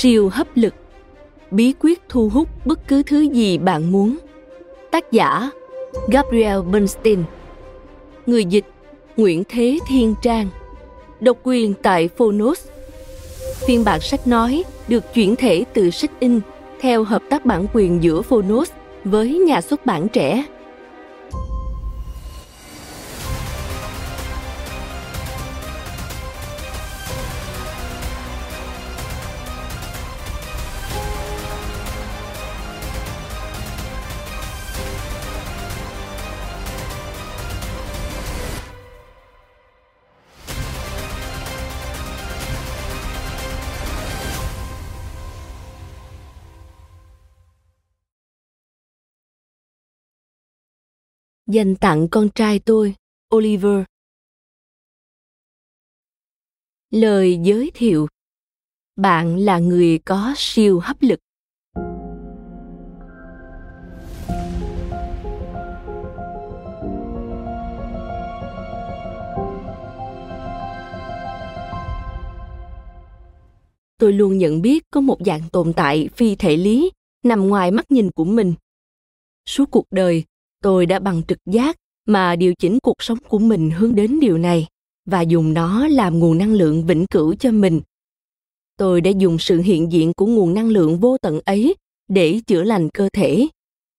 siêu hấp lực. Bí quyết thu hút bất cứ thứ gì bạn muốn. Tác giả, gabriel bernstein. Người dịch, nguyễn thế thiên trang. Độc quyền tại phonos. Phiên bản sách nói được chuyển thể từ sách in theo hợp tác bản quyền giữa phonos với nhà xuất bản trẻ. Dành tặng con trai tôi, Oliver. Lời giới thiệu Bạn là người có siêu hấp lực. Tôi luôn nhận biết có một dạng tồn tại phi thể lý nằm ngoài mắt nhìn của mình. Suốt cuộc đời, tôi đã bằng trực giác mà điều chỉnh cuộc sống của mình hướng đến điều này và dùng nó làm nguồn năng lượng vĩnh cửu cho mình. Tôi đã dùng sự hiện diện của nguồn năng lượng vô tận ấy để chữa lành cơ thể,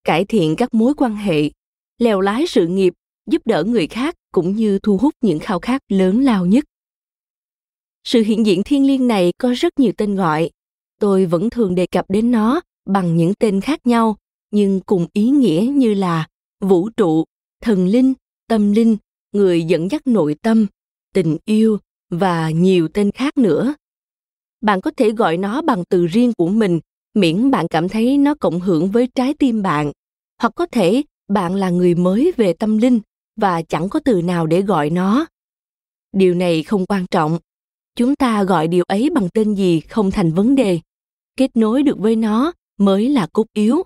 cải thiện các mối quan hệ, lèo lái sự nghiệp, giúp đỡ người khác cũng như thu hút những khao khát lớn lao nhất. Sự hiện diện thiên liêng này có rất nhiều tên gọi. Tôi vẫn thường đề cập đến nó bằng những tên khác nhau, nhưng cùng ý nghĩa như là vũ trụ, thần linh, tâm linh, người dẫn dắt nội tâm, tình yêu và nhiều tên khác nữa. Bạn có thể gọi nó bằng từ riêng của mình, miễn bạn cảm thấy nó cộng hưởng với trái tim bạn. Hoặc có thể, bạn là người mới về tâm linh và chẳng có từ nào để gọi nó. Điều này không quan trọng. Chúng ta gọi điều ấy bằng tên gì không thành vấn đề. Kết nối được với nó mới là cốt yếu.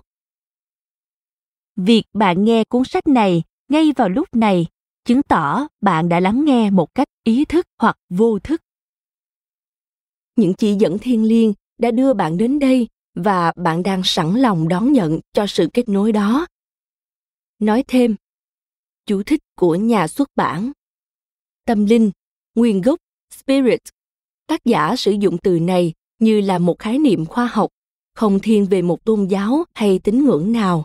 Việc bạn nghe cuốn sách này ngay vào lúc này chứng tỏ bạn đã lắng nghe một cách ý thức hoặc vô thức. Những chỉ dẫn thiên liêng đã đưa bạn đến đây và bạn đang sẵn lòng đón nhận cho sự kết nối đó. Nói thêm, chú thích của nhà xuất bản. Tâm linh, nguyên gốc, spirit. Tác giả sử dụng từ này như là một khái niệm khoa học, không thiên về một tôn giáo hay tín ngưỡng nào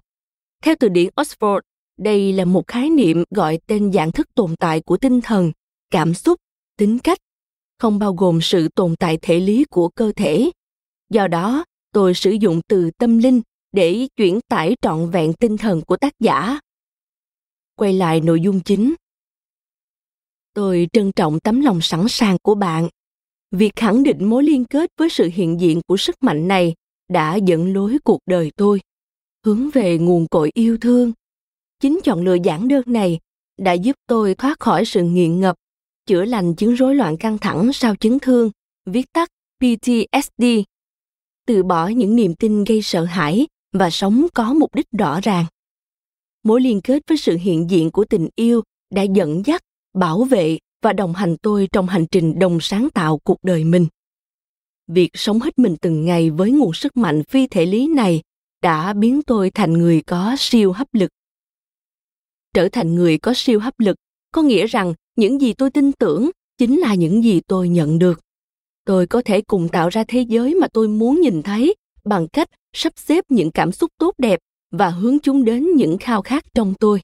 theo từ điển Oxford, đây là một khái niệm gọi tên dạng thức tồn tại của tinh thần, cảm xúc, tính cách, không bao gồm sự tồn tại thể lý của cơ thể. Do đó, tôi sử dụng từ tâm linh để chuyển tải trọn vẹn tinh thần của tác giả. Quay lại nội dung chính. Tôi trân trọng tấm lòng sẵn sàng của bạn. Việc khẳng định mối liên kết với sự hiện diện của sức mạnh này đã dẫn lối cuộc đời tôi hướng về nguồn cội yêu thương chính chọn lựa giảng đơn này đã giúp tôi thoát khỏi sự nghiện ngập chữa lành chứng rối loạn căng thẳng sau chấn thương, viết tắt PTSD. Từ bỏ những niềm tin gây sợ hãi và sống có mục đích rõ ràng. Mối liên kết với sự hiện diện của tình yêu đã dẫn dắt, bảo vệ và đồng hành tôi trong hành trình đồng sáng tạo cuộc đời mình. Việc sống hết mình từng ngày với nguồn sức mạnh phi thể lý này đã biến tôi thành người có siêu hấp lực. Trở thành người có siêu hấp lực, có nghĩa rằng những gì tôi tin tưởng chính là những gì tôi nhận được. Tôi có thể cùng tạo ra thế giới mà tôi muốn nhìn thấy bằng cách sắp xếp những cảm xúc tốt đẹp và hướng chúng đến những khao khát trong tôi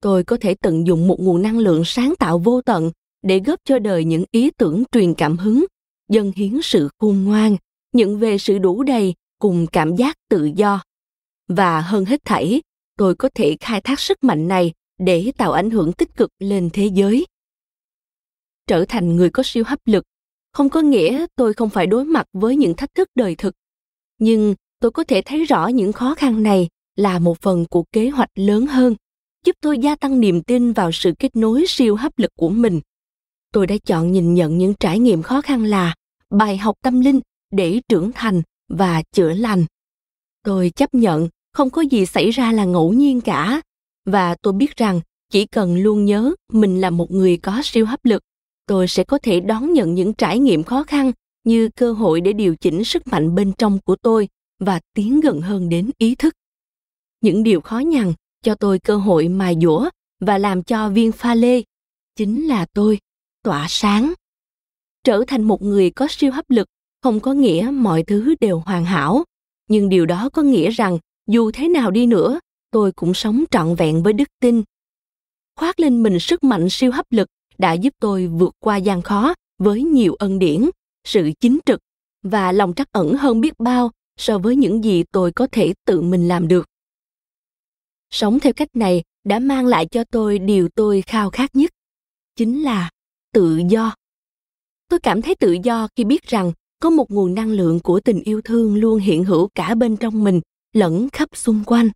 tôi có thể tận dụng một nguồn năng lượng sáng tạo vô tận để góp cho đời những ý tưởng truyền cảm hứng, dâng hiến sự khôn ngoan, nhận về sự đủ đầy cùng cảm giác tự do. Và hơn hết thảy, tôi có thể khai thác sức mạnh này để tạo ảnh hưởng tích cực lên thế giới. Trở thành người có siêu hấp lực. Không có nghĩa tôi không phải đối mặt với những thách thức đời thực. Nhưng tôi có thể thấy rõ những khó khăn này là một phần của kế hoạch lớn hơn, giúp tôi gia tăng niềm tin vào sự kết nối siêu hấp lực của mình. Tôi đã chọn nhìn nhận những trải nghiệm khó khăn là bài học tâm linh để trưởng thành và chữa lành. Tôi chấp nhận, không có gì xảy ra là ngẫu nhiên cả. Và tôi biết rằng, chỉ cần luôn nhớ mình là một người có siêu hấp lực, tôi sẽ có thể đón nhận những trải nghiệm khó khăn như cơ hội để điều chỉnh sức mạnh bên trong của tôi và tiến gần hơn đến ý thức. Những điều khó nhằn cho tôi cơ hội mài dũa và làm cho viên pha lê chính là tôi, tỏa sáng. Trở thành một người có siêu hấp lực không có nghĩa mọi thứ đều hoàn hảo, nhưng điều đó có nghĩa rằng dù thế nào đi nữa, tôi cũng sống trọn vẹn với đức tin. Khoác lên mình sức mạnh siêu hấp lực đã giúp tôi vượt qua gian khó với nhiều ân điển, sự chính trực và lòng trắc ẩn hơn biết bao so với những gì tôi có thể tự mình làm được. Sống theo cách này đã mang lại cho tôi điều tôi khao khát nhất, chính là tự do. Tôi cảm thấy tự do khi biết rằng có một nguồn năng lượng của tình yêu thương luôn hiện hữu cả bên trong mình, lẫn khắp xung quanh.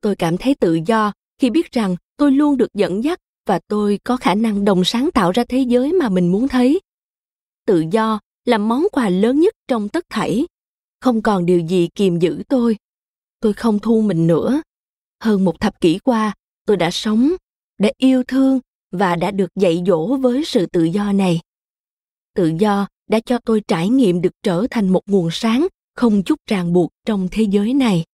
Tôi cảm thấy tự do khi biết rằng tôi luôn được dẫn dắt và tôi có khả năng đồng sáng tạo ra thế giới mà mình muốn thấy. Tự do là món quà lớn nhất trong tất thảy. Không còn điều gì kìm giữ tôi. Tôi không thu mình nữa. Hơn một thập kỷ qua, tôi đã sống, đã yêu thương và đã được dạy dỗ với sự tự do này. Tự do đã cho tôi trải nghiệm được trở thành một nguồn sáng không chút ràng buộc trong thế giới này.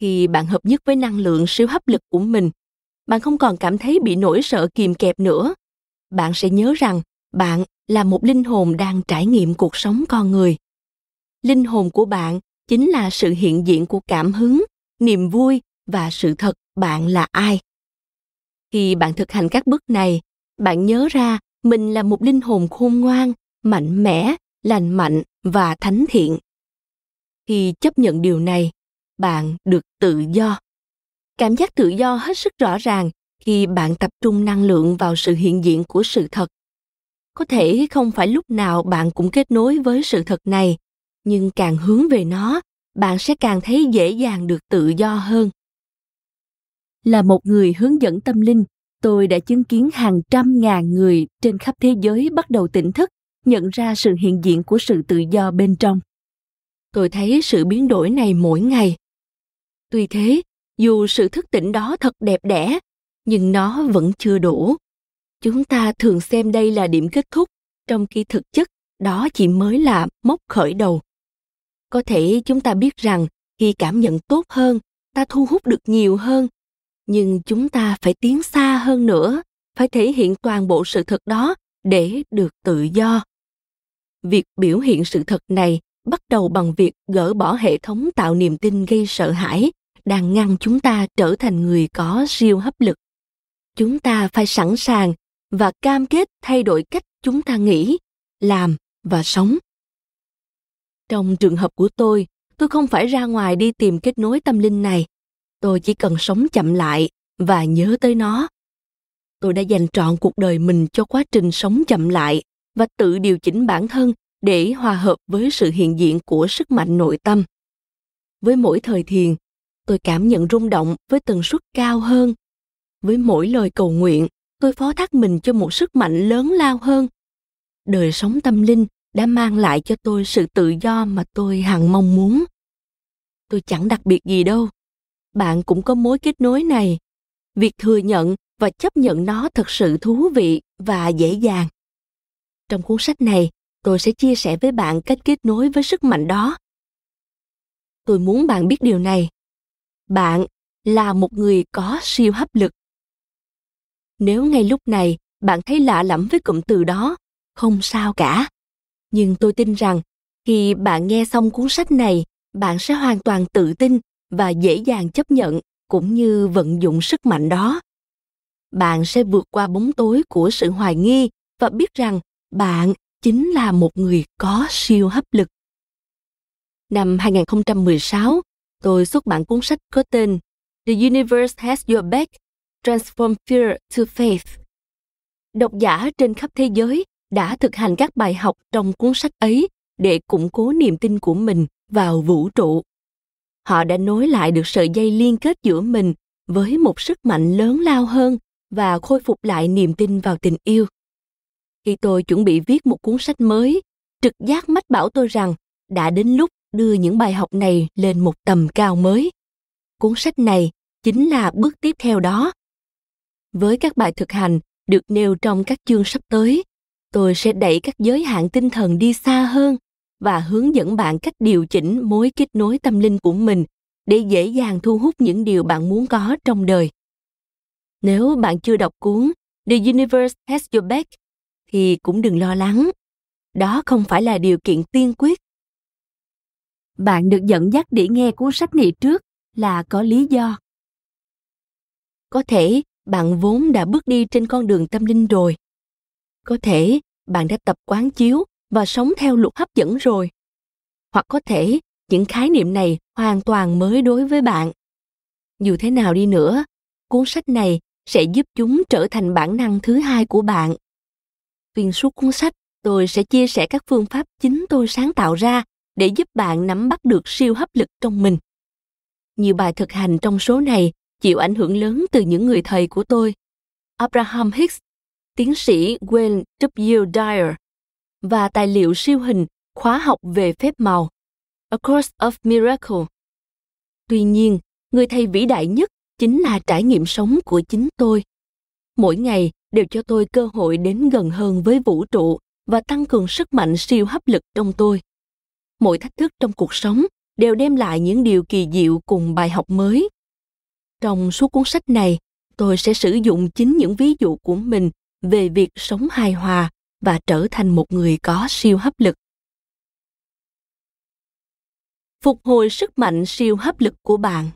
Khi bạn hợp nhất với năng lượng siêu hấp lực của mình, bạn không còn cảm thấy bị nỗi sợ kìm kẹp nữa. Bạn sẽ nhớ rằng bạn là một linh hồn đang trải nghiệm cuộc sống con người. Linh hồn của bạn chính là sự hiện diện của cảm hứng, niềm vui và sự thật bạn là ai. Khi bạn thực hành các bước này, bạn nhớ ra mình là một linh hồn khôn ngoan mạnh mẽ, lành mạnh và thánh thiện. Khi chấp nhận điều này, bạn được tự do. Cảm giác tự do hết sức rõ ràng khi bạn tập trung năng lượng vào sự hiện diện của sự thật. Có thể không phải lúc nào bạn cũng kết nối với sự thật này, nhưng càng hướng về nó, bạn sẽ càng thấy dễ dàng được tự do hơn. Là một người hướng dẫn tâm linh, tôi đã chứng kiến hàng trăm ngàn người trên khắp thế giới bắt đầu tỉnh thức nhận ra sự hiện diện của sự tự do bên trong. Tôi thấy sự biến đổi này mỗi ngày. Tuy thế, dù sự thức tỉnh đó thật đẹp đẽ, nhưng nó vẫn chưa đủ. Chúng ta thường xem đây là điểm kết thúc, trong khi thực chất, đó chỉ mới là mốc khởi đầu. Có thể chúng ta biết rằng, khi cảm nhận tốt hơn, ta thu hút được nhiều hơn. Nhưng chúng ta phải tiến xa hơn nữa, phải thể hiện toàn bộ sự thật đó để được tự do việc biểu hiện sự thật này bắt đầu bằng việc gỡ bỏ hệ thống tạo niềm tin gây sợ hãi, đang ngăn chúng ta trở thành người có siêu hấp lực. Chúng ta phải sẵn sàng và cam kết thay đổi cách chúng ta nghĩ, làm và sống. Trong trường hợp của tôi tôi không phải ra ngoài đi tìm kết nối tâm linh này. Tôi chỉ cần sống chậm lại và nhớ tới nó. Tôi đã dành trọn cuộc đời mình cho quá trình sống chậm lại và tự điều chỉnh bản thân để hòa hợp với sự hiện diện của sức mạnh nội tâm. Với mỗi thời thiền, tôi cảm nhận rung động với tần suất cao hơn. Với mỗi lời cầu nguyện, tôi phó thác mình cho một sức mạnh lớn lao hơn. Đời sống tâm linh đã mang lại cho tôi sự tự do mà tôi hằng mong muốn. Tôi chẳng đặc biệt gì đâu. Bạn cũng có mối kết nối này. Việc thừa nhận và chấp nhận nó thật sự thú vị và dễ dàng trong cuốn sách này, tôi sẽ chia sẻ với bạn cách kết nối với sức mạnh đó. Tôi muốn bạn biết điều này. Bạn là một người có siêu hấp lực. Nếu ngay lúc này bạn thấy lạ lẫm với cụm từ đó, không sao cả. Nhưng tôi tin rằng, khi bạn nghe xong cuốn sách này, bạn sẽ hoàn toàn tự tin và dễ dàng chấp nhận cũng như vận dụng sức mạnh đó. Bạn sẽ vượt qua bóng tối của sự hoài nghi và biết rằng bạn chính là một người có siêu hấp lực. Năm 2016, tôi xuất bản cuốn sách có tên The Universe Has Your Back, Transform Fear to Faith. Độc giả trên khắp thế giới đã thực hành các bài học trong cuốn sách ấy để củng cố niềm tin của mình vào vũ trụ. Họ đã nối lại được sợi dây liên kết giữa mình với một sức mạnh lớn lao hơn và khôi phục lại niềm tin vào tình yêu. Khi tôi chuẩn bị viết một cuốn sách mới, trực giác mách bảo tôi rằng đã đến lúc đưa những bài học này lên một tầm cao mới. Cuốn sách này chính là bước tiếp theo đó. Với các bài thực hành được nêu trong các chương sắp tới, tôi sẽ đẩy các giới hạn tinh thần đi xa hơn và hướng dẫn bạn cách điều chỉnh mối kết nối tâm linh của mình để dễ dàng thu hút những điều bạn muốn có trong đời. Nếu bạn chưa đọc cuốn The Universe Has Your Back thì cũng đừng lo lắng. Đó không phải là điều kiện tiên quyết. Bạn được dẫn dắt để nghe cuốn sách này trước là có lý do. Có thể bạn vốn đã bước đi trên con đường tâm linh rồi. Có thể bạn đã tập quán chiếu và sống theo luật hấp dẫn rồi. Hoặc có thể những khái niệm này hoàn toàn mới đối với bạn. Dù thế nào đi nữa, cuốn sách này sẽ giúp chúng trở thành bản năng thứ hai của bạn xuyên suốt cuốn sách, tôi sẽ chia sẻ các phương pháp chính tôi sáng tạo ra để giúp bạn nắm bắt được siêu hấp lực trong mình. Nhiều bài thực hành trong số này chịu ảnh hưởng lớn từ những người thầy của tôi. Abraham hicks, tiến sĩ wayne w. Dyer, và tài liệu siêu hình khóa học về phép màu, a course of miracle tuy nhiên, người thầy vĩ đại nhất chính là trải nghiệm sống của chính tôi. Mỗi ngày đều cho tôi cơ hội đến gần hơn với vũ trụ và tăng cường sức mạnh siêu hấp lực trong tôi. Mỗi thách thức trong cuộc sống đều đem lại những điều kỳ diệu cùng bài học mới. Trong suốt cuốn sách này, tôi sẽ sử dụng chính những ví dụ của mình về việc sống hài hòa và trở thành một người có siêu hấp lực. Phục hồi sức mạnh siêu hấp lực của bạn.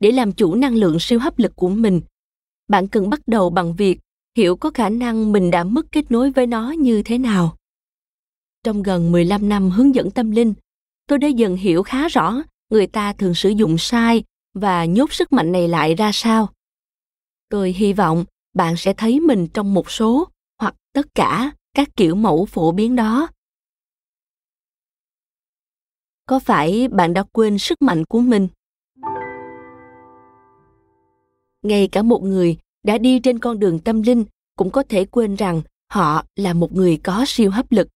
Để làm chủ năng lượng siêu hấp lực của mình bạn cần bắt đầu bằng việc hiểu có khả năng mình đã mất kết nối với nó như thế nào. Trong gần 15 năm hướng dẫn tâm linh, tôi đã dần hiểu khá rõ người ta thường sử dụng sai và nhốt sức mạnh này lại ra sao. Tôi hy vọng bạn sẽ thấy mình trong một số hoặc tất cả các kiểu mẫu phổ biến đó. Có phải bạn đã quên sức mạnh của mình? Ngay cả một người đã đi trên con đường tâm linh cũng có thể quên rằng họ là một người có siêu hấp lực.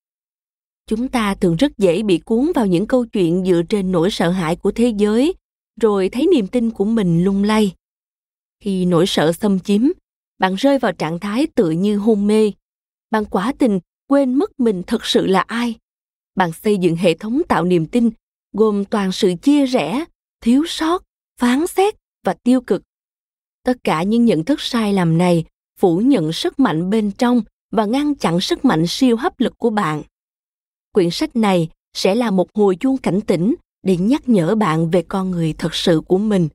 Chúng ta thường rất dễ bị cuốn vào những câu chuyện dựa trên nỗi sợ hãi của thế giới, rồi thấy niềm tin của mình lung lay. Khi nỗi sợ xâm chiếm, bạn rơi vào trạng thái tự như hôn mê. Bạn quả tình quên mất mình thật sự là ai. Bạn xây dựng hệ thống tạo niềm tin, gồm toàn sự chia rẽ, thiếu sót, phán xét và tiêu cực tất cả những nhận thức sai lầm này phủ nhận sức mạnh bên trong và ngăn chặn sức mạnh siêu hấp lực của bạn. Quyển sách này sẽ là một hồi chuông cảnh tỉnh để nhắc nhở bạn về con người thật sự của mình.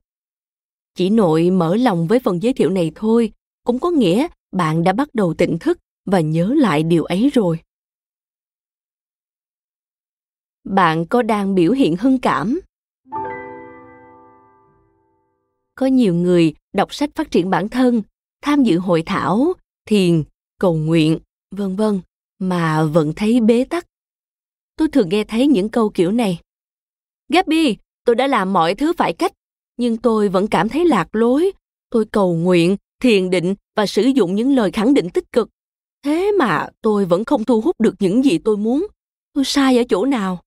Chỉ nội mở lòng với phần giới thiệu này thôi cũng có nghĩa bạn đã bắt đầu tỉnh thức và nhớ lại điều ấy rồi. Bạn có đang biểu hiện hưng cảm? Có nhiều người đọc sách phát triển bản thân, tham dự hội thảo, thiền, cầu nguyện, vân vân mà vẫn thấy bế tắc. Tôi thường nghe thấy những câu kiểu này. Gabby, tôi đã làm mọi thứ phải cách, nhưng tôi vẫn cảm thấy lạc lối. Tôi cầu nguyện, thiền định và sử dụng những lời khẳng định tích cực. Thế mà tôi vẫn không thu hút được những gì tôi muốn. Tôi sai ở chỗ nào?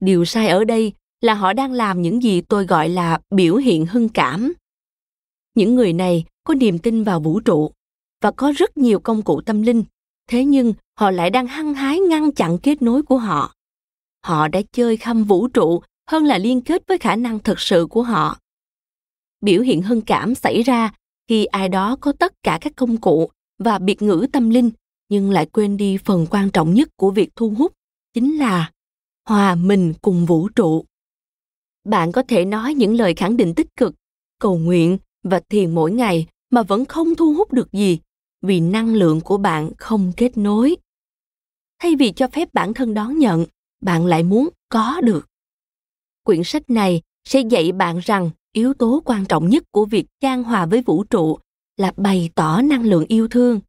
Điều sai ở đây là họ đang làm những gì tôi gọi là biểu hiện hưng cảm. Những người này có niềm tin vào vũ trụ và có rất nhiều công cụ tâm linh, thế nhưng họ lại đang hăng hái ngăn chặn kết nối của họ. Họ đã chơi khăm vũ trụ hơn là liên kết với khả năng thực sự của họ. Biểu hiện hưng cảm xảy ra khi ai đó có tất cả các công cụ và biệt ngữ tâm linh nhưng lại quên đi phần quan trọng nhất của việc thu hút chính là hòa mình cùng vũ trụ bạn có thể nói những lời khẳng định tích cực cầu nguyện và thiền mỗi ngày mà vẫn không thu hút được gì, vì năng lượng của bạn không kết nối. Thay vì cho phép bản thân đón nhận, bạn lại muốn có được. Quyển sách này sẽ dạy bạn rằng yếu tố quan trọng nhất của việc trang hòa với vũ trụ là bày tỏ năng lượng yêu thương.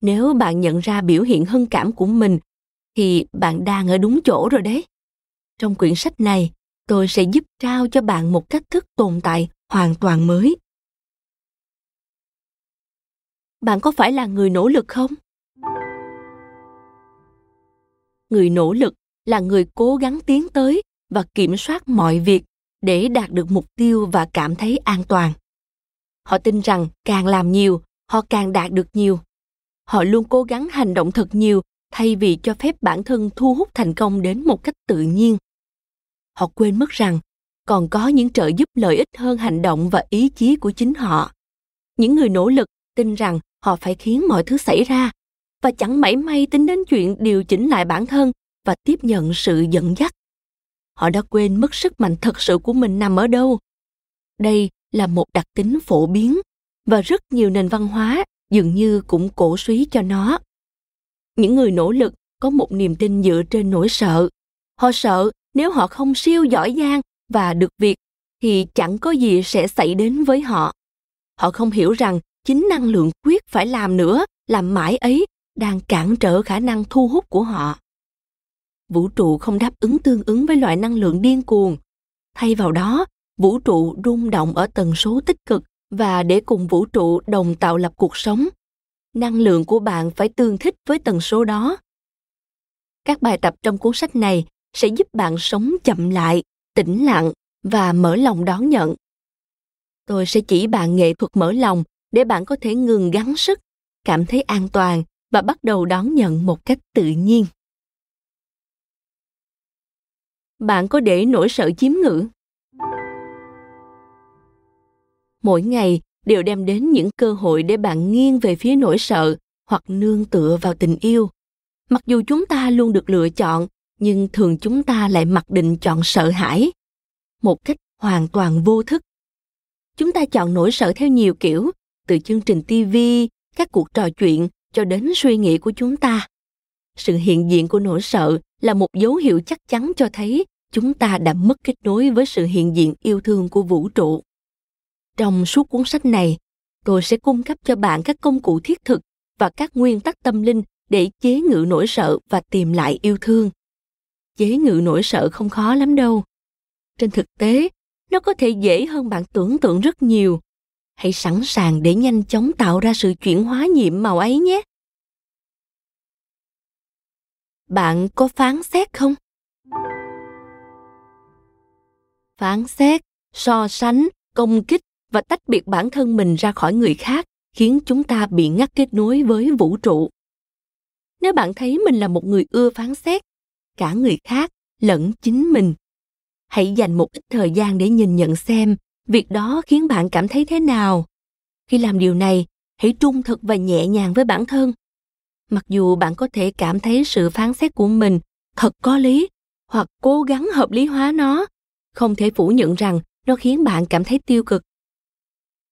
Nếu bạn nhận ra biểu hiện hân cảm của mình, thì bạn đang ở đúng chỗ rồi đấy. Trong quyển sách này, tôi sẽ giúp trao cho bạn một cách thức tồn tại hoàn toàn mới bạn có phải là người nỗ lực không? Người nỗ lực là người cố gắng tiến tới và kiểm soát mọi việc để đạt được mục tiêu và cảm thấy an toàn. Họ tin rằng càng làm nhiều, họ càng đạt được nhiều. Họ luôn cố gắng hành động thật nhiều thay vì cho phép bản thân thu hút thành công đến một cách tự nhiên. Họ quên mất rằng còn có những trợ giúp lợi ích hơn hành động và ý chí của chính họ. Những người nỗ lực tin rằng họ phải khiến mọi thứ xảy ra. Và chẳng mảy may tính đến chuyện điều chỉnh lại bản thân và tiếp nhận sự dẫn dắt. Họ đã quên mất sức mạnh thật sự của mình nằm ở đâu. Đây là một đặc tính phổ biến và rất nhiều nền văn hóa dường như cũng cổ suý cho nó. Những người nỗ lực có một niềm tin dựa trên nỗi sợ. Họ sợ nếu họ không siêu giỏi giang và được việc thì chẳng có gì sẽ xảy đến với họ. Họ không hiểu rằng chính năng lượng quyết phải làm nữa, làm mãi ấy đang cản trở khả năng thu hút của họ. Vũ trụ không đáp ứng tương ứng với loại năng lượng điên cuồng. Thay vào đó, vũ trụ rung động ở tần số tích cực và để cùng vũ trụ đồng tạo lập cuộc sống. Năng lượng của bạn phải tương thích với tần số đó. Các bài tập trong cuốn sách này sẽ giúp bạn sống chậm lại, tĩnh lặng và mở lòng đón nhận. Tôi sẽ chỉ bạn nghệ thuật mở lòng để bạn có thể ngừng gắng sức, cảm thấy an toàn và bắt đầu đón nhận một cách tự nhiên. Bạn có để nỗi sợ chiếm ngữ? Mỗi ngày đều đem đến những cơ hội để bạn nghiêng về phía nỗi sợ hoặc nương tựa vào tình yêu. Mặc dù chúng ta luôn được lựa chọn, nhưng thường chúng ta lại mặc định chọn sợ hãi một cách hoàn toàn vô thức. Chúng ta chọn nỗi sợ theo nhiều kiểu từ chương trình tv các cuộc trò chuyện cho đến suy nghĩ của chúng ta. Sự hiện diện của nỗi sợ là một dấu hiệu chắc chắn cho thấy chúng ta đã mất kết nối với sự hiện diện yêu thương của vũ trụ. Trong suốt cuốn sách này, tôi sẽ cung cấp cho bạn các công cụ thiết thực và các nguyên tắc tâm linh để chế ngự nỗi sợ và tìm lại yêu thương. Chế ngự nỗi sợ không khó lắm đâu. Trên thực tế, nó có thể dễ hơn bạn tưởng tượng rất nhiều hãy sẵn sàng để nhanh chóng tạo ra sự chuyển hóa nhiệm màu ấy nhé. Bạn có phán xét không? Phán xét, so sánh, công kích và tách biệt bản thân mình ra khỏi người khác khiến chúng ta bị ngắt kết nối với vũ trụ. Nếu bạn thấy mình là một người ưa phán xét, cả người khác lẫn chính mình, hãy dành một ít thời gian để nhìn nhận xem việc đó khiến bạn cảm thấy thế nào? Khi làm điều này, hãy trung thực và nhẹ nhàng với bản thân. Mặc dù bạn có thể cảm thấy sự phán xét của mình thật có lý hoặc cố gắng hợp lý hóa nó, không thể phủ nhận rằng nó khiến bạn cảm thấy tiêu cực.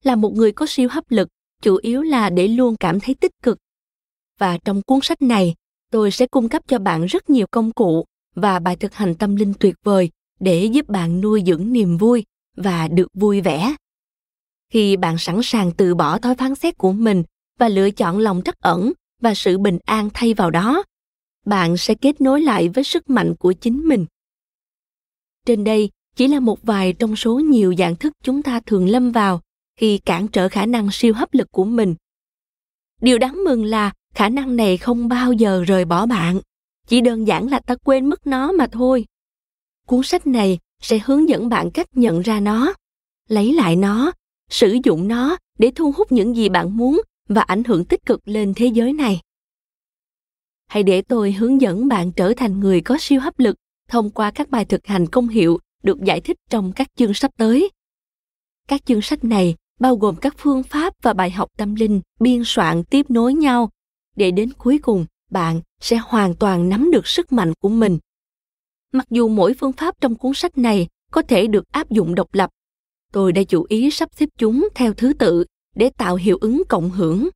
Là một người có siêu hấp lực, chủ yếu là để luôn cảm thấy tích cực. Và trong cuốn sách này, tôi sẽ cung cấp cho bạn rất nhiều công cụ và bài thực hành tâm linh tuyệt vời để giúp bạn nuôi dưỡng niềm vui và được vui vẻ. Khi bạn sẵn sàng từ bỏ thói phán xét của mình và lựa chọn lòng trắc ẩn và sự bình an thay vào đó, bạn sẽ kết nối lại với sức mạnh của chính mình. Trên đây chỉ là một vài trong số nhiều dạng thức chúng ta thường lâm vào khi cản trở khả năng siêu hấp lực của mình. Điều đáng mừng là khả năng này không bao giờ rời bỏ bạn, chỉ đơn giản là ta quên mất nó mà thôi. Cuốn sách này sẽ hướng dẫn bạn cách nhận ra nó, lấy lại nó, sử dụng nó để thu hút những gì bạn muốn và ảnh hưởng tích cực lên thế giới này. Hãy để tôi hướng dẫn bạn trở thành người có siêu hấp lực thông qua các bài thực hành công hiệu được giải thích trong các chương sắp tới. Các chương sách này bao gồm các phương pháp và bài học tâm linh biên soạn tiếp nối nhau. Để đến cuối cùng, bạn sẽ hoàn toàn nắm được sức mạnh của mình mặc dù mỗi phương pháp trong cuốn sách này có thể được áp dụng độc lập, tôi đã chủ ý sắp xếp chúng theo thứ tự để tạo hiệu ứng cộng hưởng.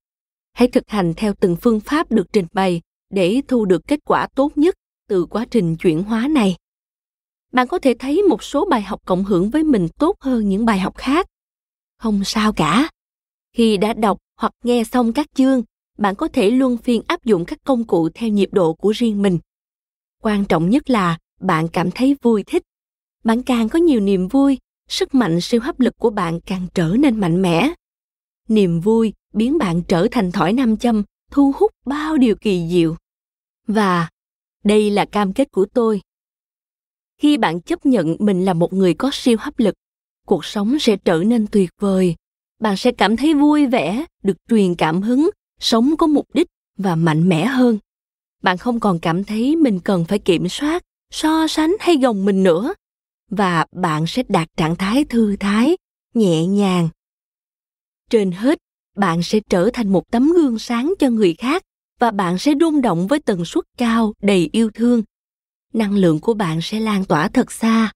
Hãy thực hành theo từng phương pháp được trình bày để thu được kết quả tốt nhất từ quá trình chuyển hóa này. Bạn có thể thấy một số bài học cộng hưởng với mình tốt hơn những bài học khác. Không sao cả. Khi đã đọc hoặc nghe xong các chương, bạn có thể luân phiên áp dụng các công cụ theo nhịp độ của riêng mình. Quan trọng nhất là bạn cảm thấy vui thích. Bạn càng có nhiều niềm vui, sức mạnh, siêu hấp lực của bạn càng trở nên mạnh mẽ. Niềm vui biến bạn trở thành thỏi nam châm, thu hút bao điều kỳ diệu. Và đây là cam kết của tôi. Khi bạn chấp nhận mình là một người có siêu hấp lực, cuộc sống sẽ trở nên tuyệt vời. Bạn sẽ cảm thấy vui vẻ, được truyền cảm hứng, sống có mục đích và mạnh mẽ hơn. Bạn không còn cảm thấy mình cần phải kiểm soát so sánh hay gồng mình nữa, và bạn sẽ đạt trạng thái thư thái, nhẹ nhàng. Trên hết, bạn sẽ trở thành một tấm gương sáng cho người khác, và bạn sẽ rung động với tần suất cao, đầy yêu thương. Năng lượng của bạn sẽ lan tỏa thật xa.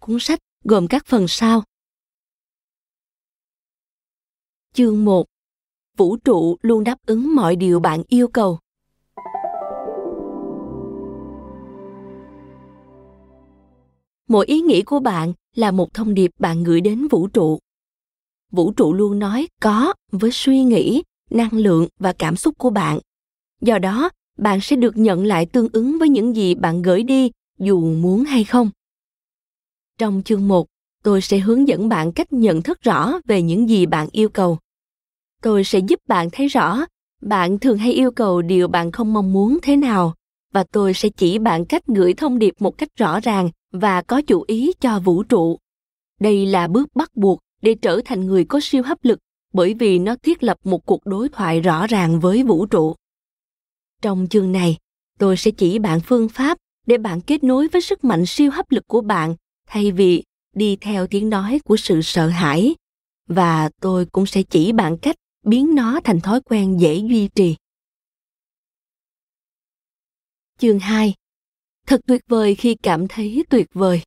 Cuốn sách gồm các phần sau. Chương 1 vũ trụ luôn đáp ứng mọi điều bạn yêu cầu. Mỗi ý nghĩ của bạn là một thông điệp bạn gửi đến vũ trụ. Vũ trụ luôn nói có với suy nghĩ năng lượng và cảm xúc của bạn. Do đó bạn sẽ được nhận lại tương ứng với những gì bạn gửi đi dù muốn hay không. Trong chương 1, tôi sẽ hướng dẫn bạn cách nhận thức rõ về những gì bạn yêu cầu. Tôi sẽ giúp bạn thấy rõ bạn thường hay yêu cầu điều bạn không mong muốn thế nào và tôi sẽ chỉ bạn cách gửi thông điệp một cách rõ ràng và có chủ ý cho vũ trụ. Đây là bước bắt buộc để trở thành người có siêu hấp lực bởi vì nó thiết lập một cuộc đối thoại rõ ràng với vũ trụ. Trong chương này, tôi sẽ chỉ bạn phương pháp để bạn kết nối với sức mạnh siêu hấp lực của bạn thay vì đi theo tiếng nói của sự sợ hãi và tôi cũng sẽ chỉ bạn cách biến nó thành thói quen dễ duy trì. Chương 2 Thật tuyệt vời khi cảm thấy tuyệt vời.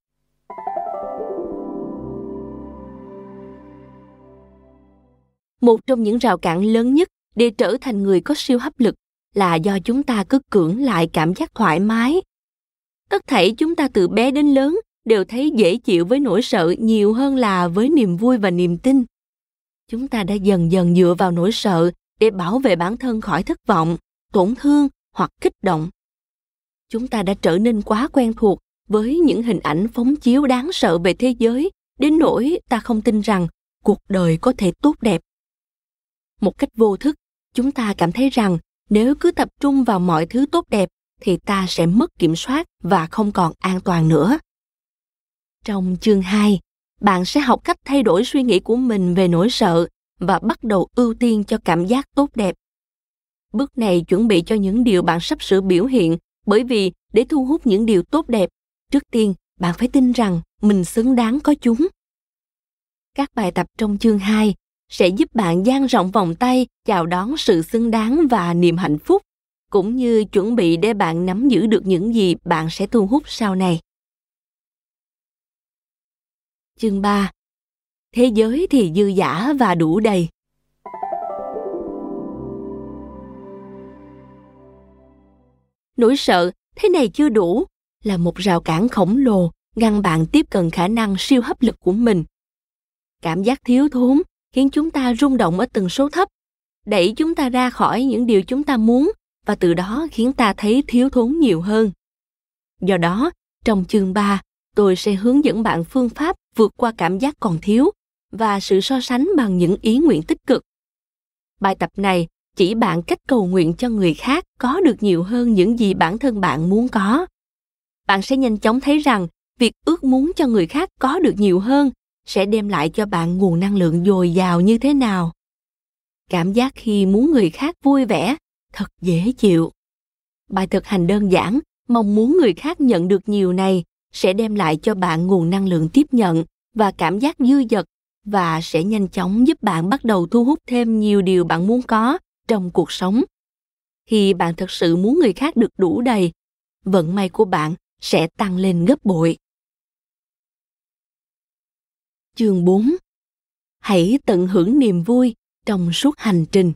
Một trong những rào cản lớn nhất để trở thành người có siêu hấp lực là do chúng ta cứ cưỡng lại cảm giác thoải mái. Tất thảy chúng ta từ bé đến lớn đều thấy dễ chịu với nỗi sợ nhiều hơn là với niềm vui và niềm tin chúng ta đã dần dần dựa vào nỗi sợ để bảo vệ bản thân khỏi thất vọng, tổn thương hoặc kích động chúng ta đã trở nên quá quen thuộc với những hình ảnh phóng chiếu đáng sợ về thế giới. Đến nỗi ta không tin rằng cuộc đời có thể tốt đẹp. Một cách vô thức chúng ta cảm thấy rằng nếu cứ tập trung vào mọi thứ tốt đẹp thì ta sẽ mất kiểm soát và không còn an toàn nữa. Trong chương 2, bạn sẽ học cách thay đổi suy nghĩ của mình về nỗi sợ và bắt đầu ưu tiên cho cảm giác tốt đẹp. Bước này chuẩn bị cho những điều bạn sắp sửa biểu hiện bởi vì để thu hút những điều tốt đẹp, trước tiên bạn phải tin rằng mình xứng đáng có chúng. Các bài tập trong chương 2 sẽ giúp bạn dang rộng vòng tay chào đón sự xứng đáng và niềm hạnh phúc, cũng như chuẩn bị để bạn nắm giữ được những gì bạn sẽ thu hút sau này. Chương 3 Thế giới thì dư giả và đủ đầy. Nỗi sợ thế này chưa đủ là một rào cản khổng lồ ngăn bạn tiếp cận khả năng siêu hấp lực của mình. Cảm giác thiếu thốn khiến chúng ta rung động ở tần số thấp, đẩy chúng ta ra khỏi những điều chúng ta muốn và từ đó khiến ta thấy thiếu thốn nhiều hơn. Do đó, trong chương 3, tôi sẽ hướng dẫn bạn phương pháp vượt qua cảm giác còn thiếu và sự so sánh bằng những ý nguyện tích cực. Bài tập này chỉ bạn cách cầu nguyện cho người khác có được nhiều hơn những gì bản thân bạn muốn có. Bạn sẽ nhanh chóng thấy rằng việc ước muốn cho người khác có được nhiều hơn sẽ đem lại cho bạn nguồn năng lượng dồi dào như thế nào. Cảm giác khi muốn người khác vui vẻ thật dễ chịu. Bài thực hành đơn giản, mong muốn người khác nhận được nhiều này sẽ đem lại cho bạn nguồn năng lượng tiếp nhận và cảm giác dư dật và sẽ nhanh chóng giúp bạn bắt đầu thu hút thêm nhiều điều bạn muốn có trong cuộc sống. Khi bạn thực sự muốn người khác được đủ đầy, vận may của bạn sẽ tăng lên gấp bội. Chương 4 Hãy tận hưởng niềm vui trong suốt hành trình.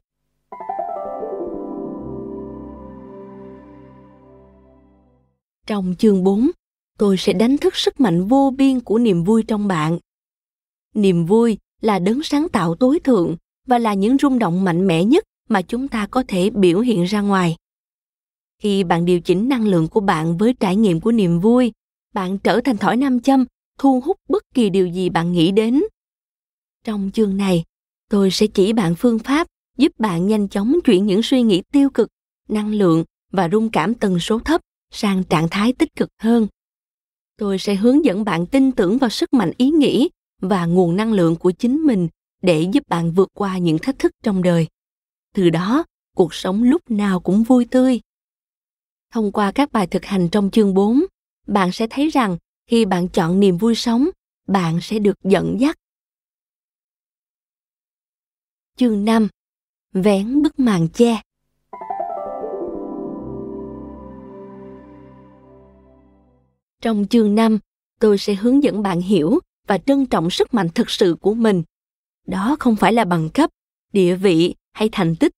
Trong chương 4, tôi sẽ đánh thức sức mạnh vô biên của niềm vui trong bạn. Niềm vui là đấng sáng tạo tối thượng và là những rung động mạnh mẽ nhất mà chúng ta có thể biểu hiện ra ngoài. Khi bạn điều chỉnh năng lượng của bạn với trải nghiệm của niềm vui, bạn trở thành thỏi nam châm, thu hút bất kỳ điều gì bạn nghĩ đến. Trong chương này, tôi sẽ chỉ bạn phương pháp giúp bạn nhanh chóng chuyển những suy nghĩ tiêu cực, năng lượng và rung cảm tần số thấp sang trạng thái tích cực hơn. Tôi sẽ hướng dẫn bạn tin tưởng vào sức mạnh ý nghĩ và nguồn năng lượng của chính mình để giúp bạn vượt qua những thách thức trong đời. Từ đó, cuộc sống lúc nào cũng vui tươi. Thông qua các bài thực hành trong chương 4, bạn sẽ thấy rằng khi bạn chọn niềm vui sống, bạn sẽ được dẫn dắt. Chương 5 Vén bức màn che Trong chương 5, tôi sẽ hướng dẫn bạn hiểu và trân trọng sức mạnh thực sự của mình. Đó không phải là bằng cấp, địa vị hay thành tích.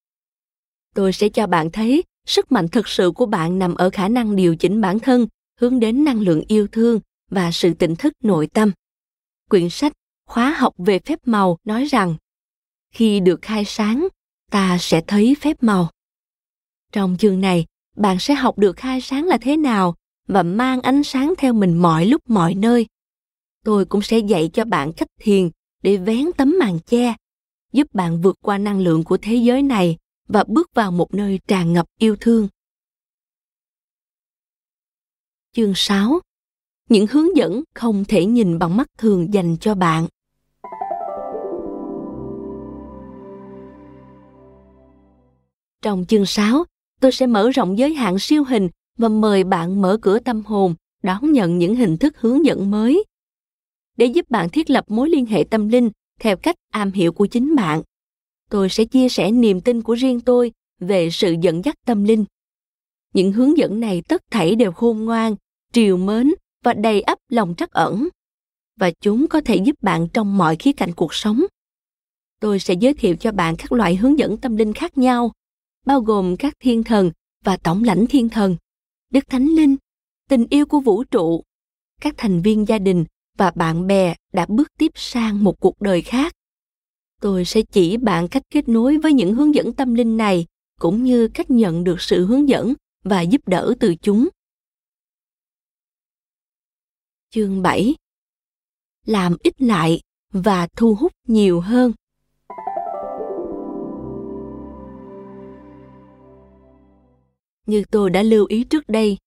Tôi sẽ cho bạn thấy sức mạnh thực sự của bạn nằm ở khả năng điều chỉnh bản thân hướng đến năng lượng yêu thương và sự tỉnh thức nội tâm. Quyển sách Khóa học về phép màu nói rằng khi được khai sáng, ta sẽ thấy phép màu. Trong chương này, bạn sẽ học được khai sáng là thế nào và mang ánh sáng theo mình mọi lúc mọi nơi. Tôi cũng sẽ dạy cho bạn cách thiền để vén tấm màn che, giúp bạn vượt qua năng lượng của thế giới này và bước vào một nơi tràn ngập yêu thương. Chương 6 Những hướng dẫn không thể nhìn bằng mắt thường dành cho bạn. Trong chương 6, tôi sẽ mở rộng giới hạn siêu hình và mời bạn mở cửa tâm hồn đón nhận những hình thức hướng dẫn mới để giúp bạn thiết lập mối liên hệ tâm linh theo cách am hiểu của chính bạn tôi sẽ chia sẻ niềm tin của riêng tôi về sự dẫn dắt tâm linh. Những hướng dẫn này tất thảy đều khôn ngoan triều mến và đầy ắp lòng trắc ẩn và chúng có thể giúp bạn trong mọi khía cạnh cuộc sống. Tôi sẽ giới thiệu cho bạn các loại hướng dẫn tâm linh khác nhau bao gồm các thiên thần và tổng lãnh thiên thần Đức Thánh Linh, tình yêu của vũ trụ, các thành viên gia đình và bạn bè đã bước tiếp sang một cuộc đời khác. Tôi sẽ chỉ bạn cách kết nối với những hướng dẫn tâm linh này, cũng như cách nhận được sự hướng dẫn và giúp đỡ từ chúng. Chương 7 Làm ít lại và thu hút nhiều hơn. như tôi đã lưu ý trước đây.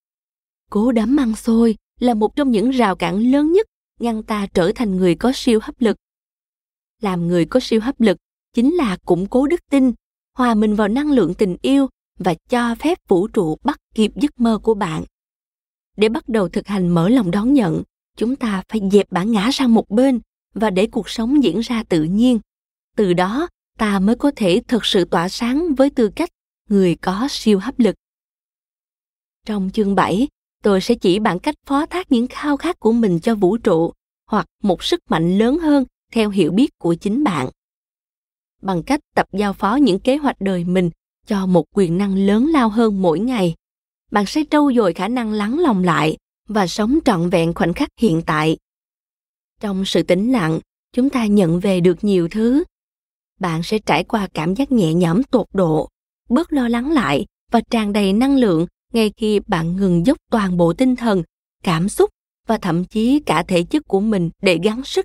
Cố đám ăn xôi là một trong những rào cản lớn nhất ngăn ta trở thành người có siêu hấp lực. Làm người có siêu hấp lực chính là củng cố đức tin, hòa mình vào năng lượng tình yêu và cho phép vũ trụ bắt kịp giấc mơ của bạn. Để bắt đầu thực hành mở lòng đón nhận, chúng ta phải dẹp bản ngã sang một bên và để cuộc sống diễn ra tự nhiên. Từ đó, ta mới có thể thực sự tỏa sáng với tư cách người có siêu hấp lực. Trong chương 7, tôi sẽ chỉ bạn cách phó thác những khao khát của mình cho vũ trụ hoặc một sức mạnh lớn hơn theo hiểu biết của chính bạn. Bằng cách tập giao phó những kế hoạch đời mình cho một quyền năng lớn lao hơn mỗi ngày, bạn sẽ trau dồi khả năng lắng lòng lại và sống trọn vẹn khoảnh khắc hiện tại. Trong sự tĩnh lặng, chúng ta nhận về được nhiều thứ. Bạn sẽ trải qua cảm giác nhẹ nhõm tột độ, bớt lo lắng lại và tràn đầy năng lượng ngay khi bạn ngừng dốc toàn bộ tinh thần, cảm xúc và thậm chí cả thể chất của mình để gắng sức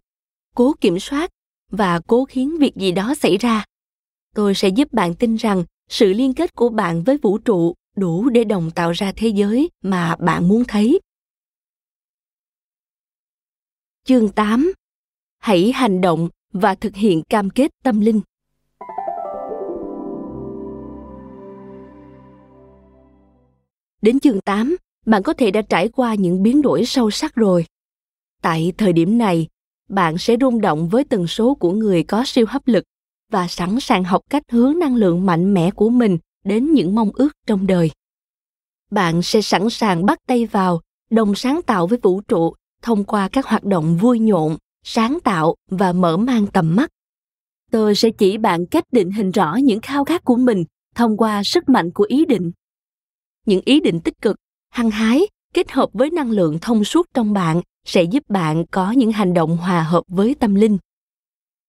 cố kiểm soát và cố khiến việc gì đó xảy ra tôi sẽ giúp bạn tin rằng sự liên kết của bạn với vũ trụ đủ để đồng tạo ra thế giới mà bạn muốn thấy. Chương 8 Hãy hành động và thực hiện cam kết tâm linh. Đến chương 8, bạn có thể đã trải qua những biến đổi sâu sắc rồi. Tại thời điểm này, bạn sẽ rung động với tần số của người có siêu hấp lực và sẵn sàng học cách hướng năng lượng mạnh mẽ của mình đến những mong ước trong đời. Bạn sẽ sẵn sàng bắt tay vào đồng sáng tạo với vũ trụ thông qua các hoạt động vui nhộn sáng tạo và mở mang tầm mắt. Tôi sẽ chỉ bạn cách định hình rõ những khao khát của mình thông qua sức mạnh của ý định những ý định tích cực, hăng hái, kết hợp với năng lượng thông suốt trong bạn sẽ giúp bạn có những hành động hòa hợp với tâm linh.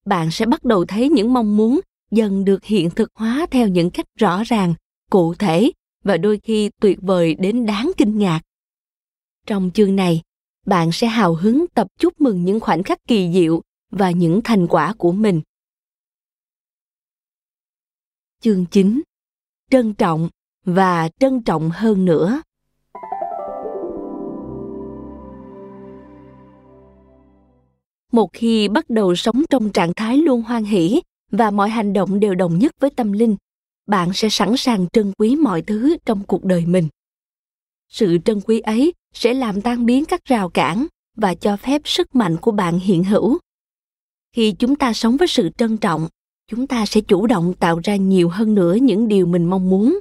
Bạn sẽ bắt đầu thấy những mong muốn dần được hiện thực hóa theo những cách rõ ràng, cụ thể và đôi khi tuyệt vời đến đáng kinh ngạc. Trong chương này, bạn sẽ hào hứng tập chúc mừng những khoảnh khắc kỳ diệu và những thành quả của mình. Chương 9 trân trọng và trân trọng hơn nữa. Một khi bắt đầu sống trong trạng thái luôn hoan hỷ và mọi hành động đều đồng nhất với tâm linh, bạn sẽ sẵn sàng trân quý mọi thứ trong cuộc đời mình. Sự trân quý ấy sẽ làm tan biến các rào cản và cho phép sức mạnh của bạn hiện hữu. Khi chúng ta sống với sự trân trọng, chúng ta sẽ chủ động tạo ra nhiều hơn nữa những điều mình mong muốn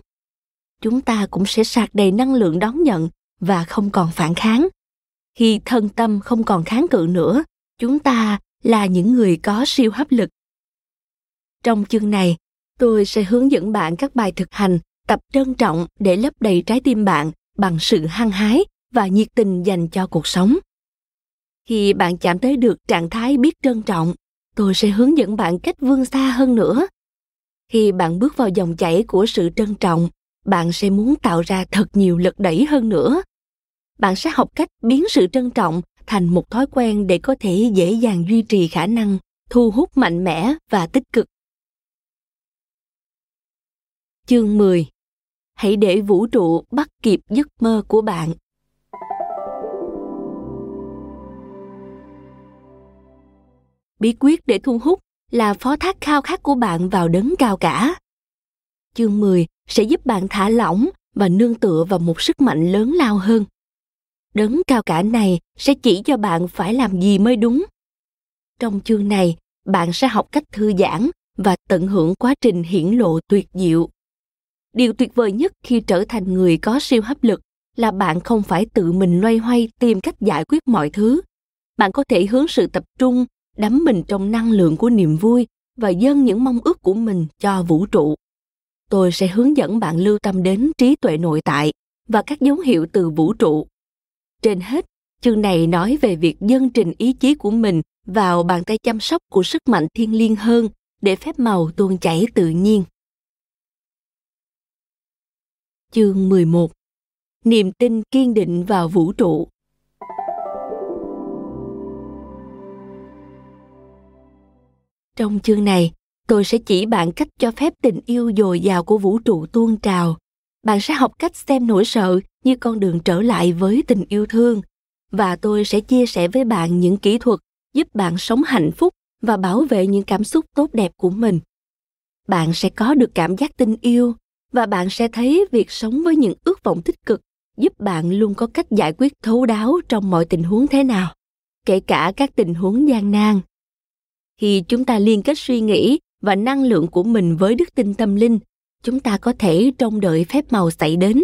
chúng ta cũng sẽ sạc đầy năng lượng đón nhận và không còn phản kháng. Khi thân tâm không còn kháng cự nữa, chúng ta là những người có siêu hấp lực. Trong chương này, tôi sẽ hướng dẫn bạn các bài thực hành tập trân trọng để lấp đầy trái tim bạn bằng sự hăng hái và nhiệt tình dành cho cuộc sống. Khi bạn chạm tới được trạng thái biết trân trọng, tôi sẽ hướng dẫn bạn cách vươn xa hơn nữa. Khi bạn bước vào dòng chảy của sự trân trọng bạn sẽ muốn tạo ra thật nhiều lực đẩy hơn nữa bạn sẽ học cách biến sự trân trọng thành một thói quen để có thể dễ dàng duy trì khả năng, thu hút mạnh mẽ và tích cực Chương 10 Hãy để vũ trụ bắt kịp giấc mơ của bạn. Bí quyết để thu hút là phó thác khao khát của bạn vào đấng cao cả. Chương 10 sẽ giúp bạn thả lỏng và nương tựa vào một sức mạnh lớn lao hơn. Đấng cao cả này sẽ chỉ cho bạn phải làm gì mới đúng. Trong chương này, bạn sẽ học cách thư giãn và tận hưởng quá trình hiển lộ tuyệt diệu điều tuyệt vời nhất khi trở thành người có siêu hấp lực là bạn không phải tự mình loay hoay tìm cách giải quyết mọi thứ bạn có thể hướng sự tập trung đắm mình trong năng lượng của niềm vui và dâng những mong ước của mình cho vũ trụ tôi sẽ hướng dẫn bạn lưu tâm đến trí tuệ nội tại và các dấu hiệu từ vũ trụ. Trên hết chương này nói về việc dâng trình ý chí của mình vào bàn tay chăm sóc của sức mạnh thiên liêng hơn để phép màu tuôn chảy tự nhiên. Chương 11 Niềm tin kiên định vào vũ trụ. Trong chương này, tôi sẽ chỉ bạn cách cho phép tình yêu dồi dào của vũ trụ tuôn trào. Bạn sẽ học cách xem nỗi sợ như con đường trở lại với tình yêu thương. Và tôi sẽ chia sẻ với bạn những kỹ thuật giúp bạn sống hạnh phúc và bảo vệ những cảm xúc tốt đẹp của mình. Bạn sẽ có được cảm giác tình yêu, và bạn sẽ thấy việc sống với những ước vọng tích cực giúp bạn luôn có cách giải quyết thấu đáo trong mọi tình huống thế nào kể cả các tình huống gian nan khi chúng ta liên kết suy nghĩ và năng lượng của mình với đức tin tâm linh, chúng ta có thể trông đợi phép màu xảy đến.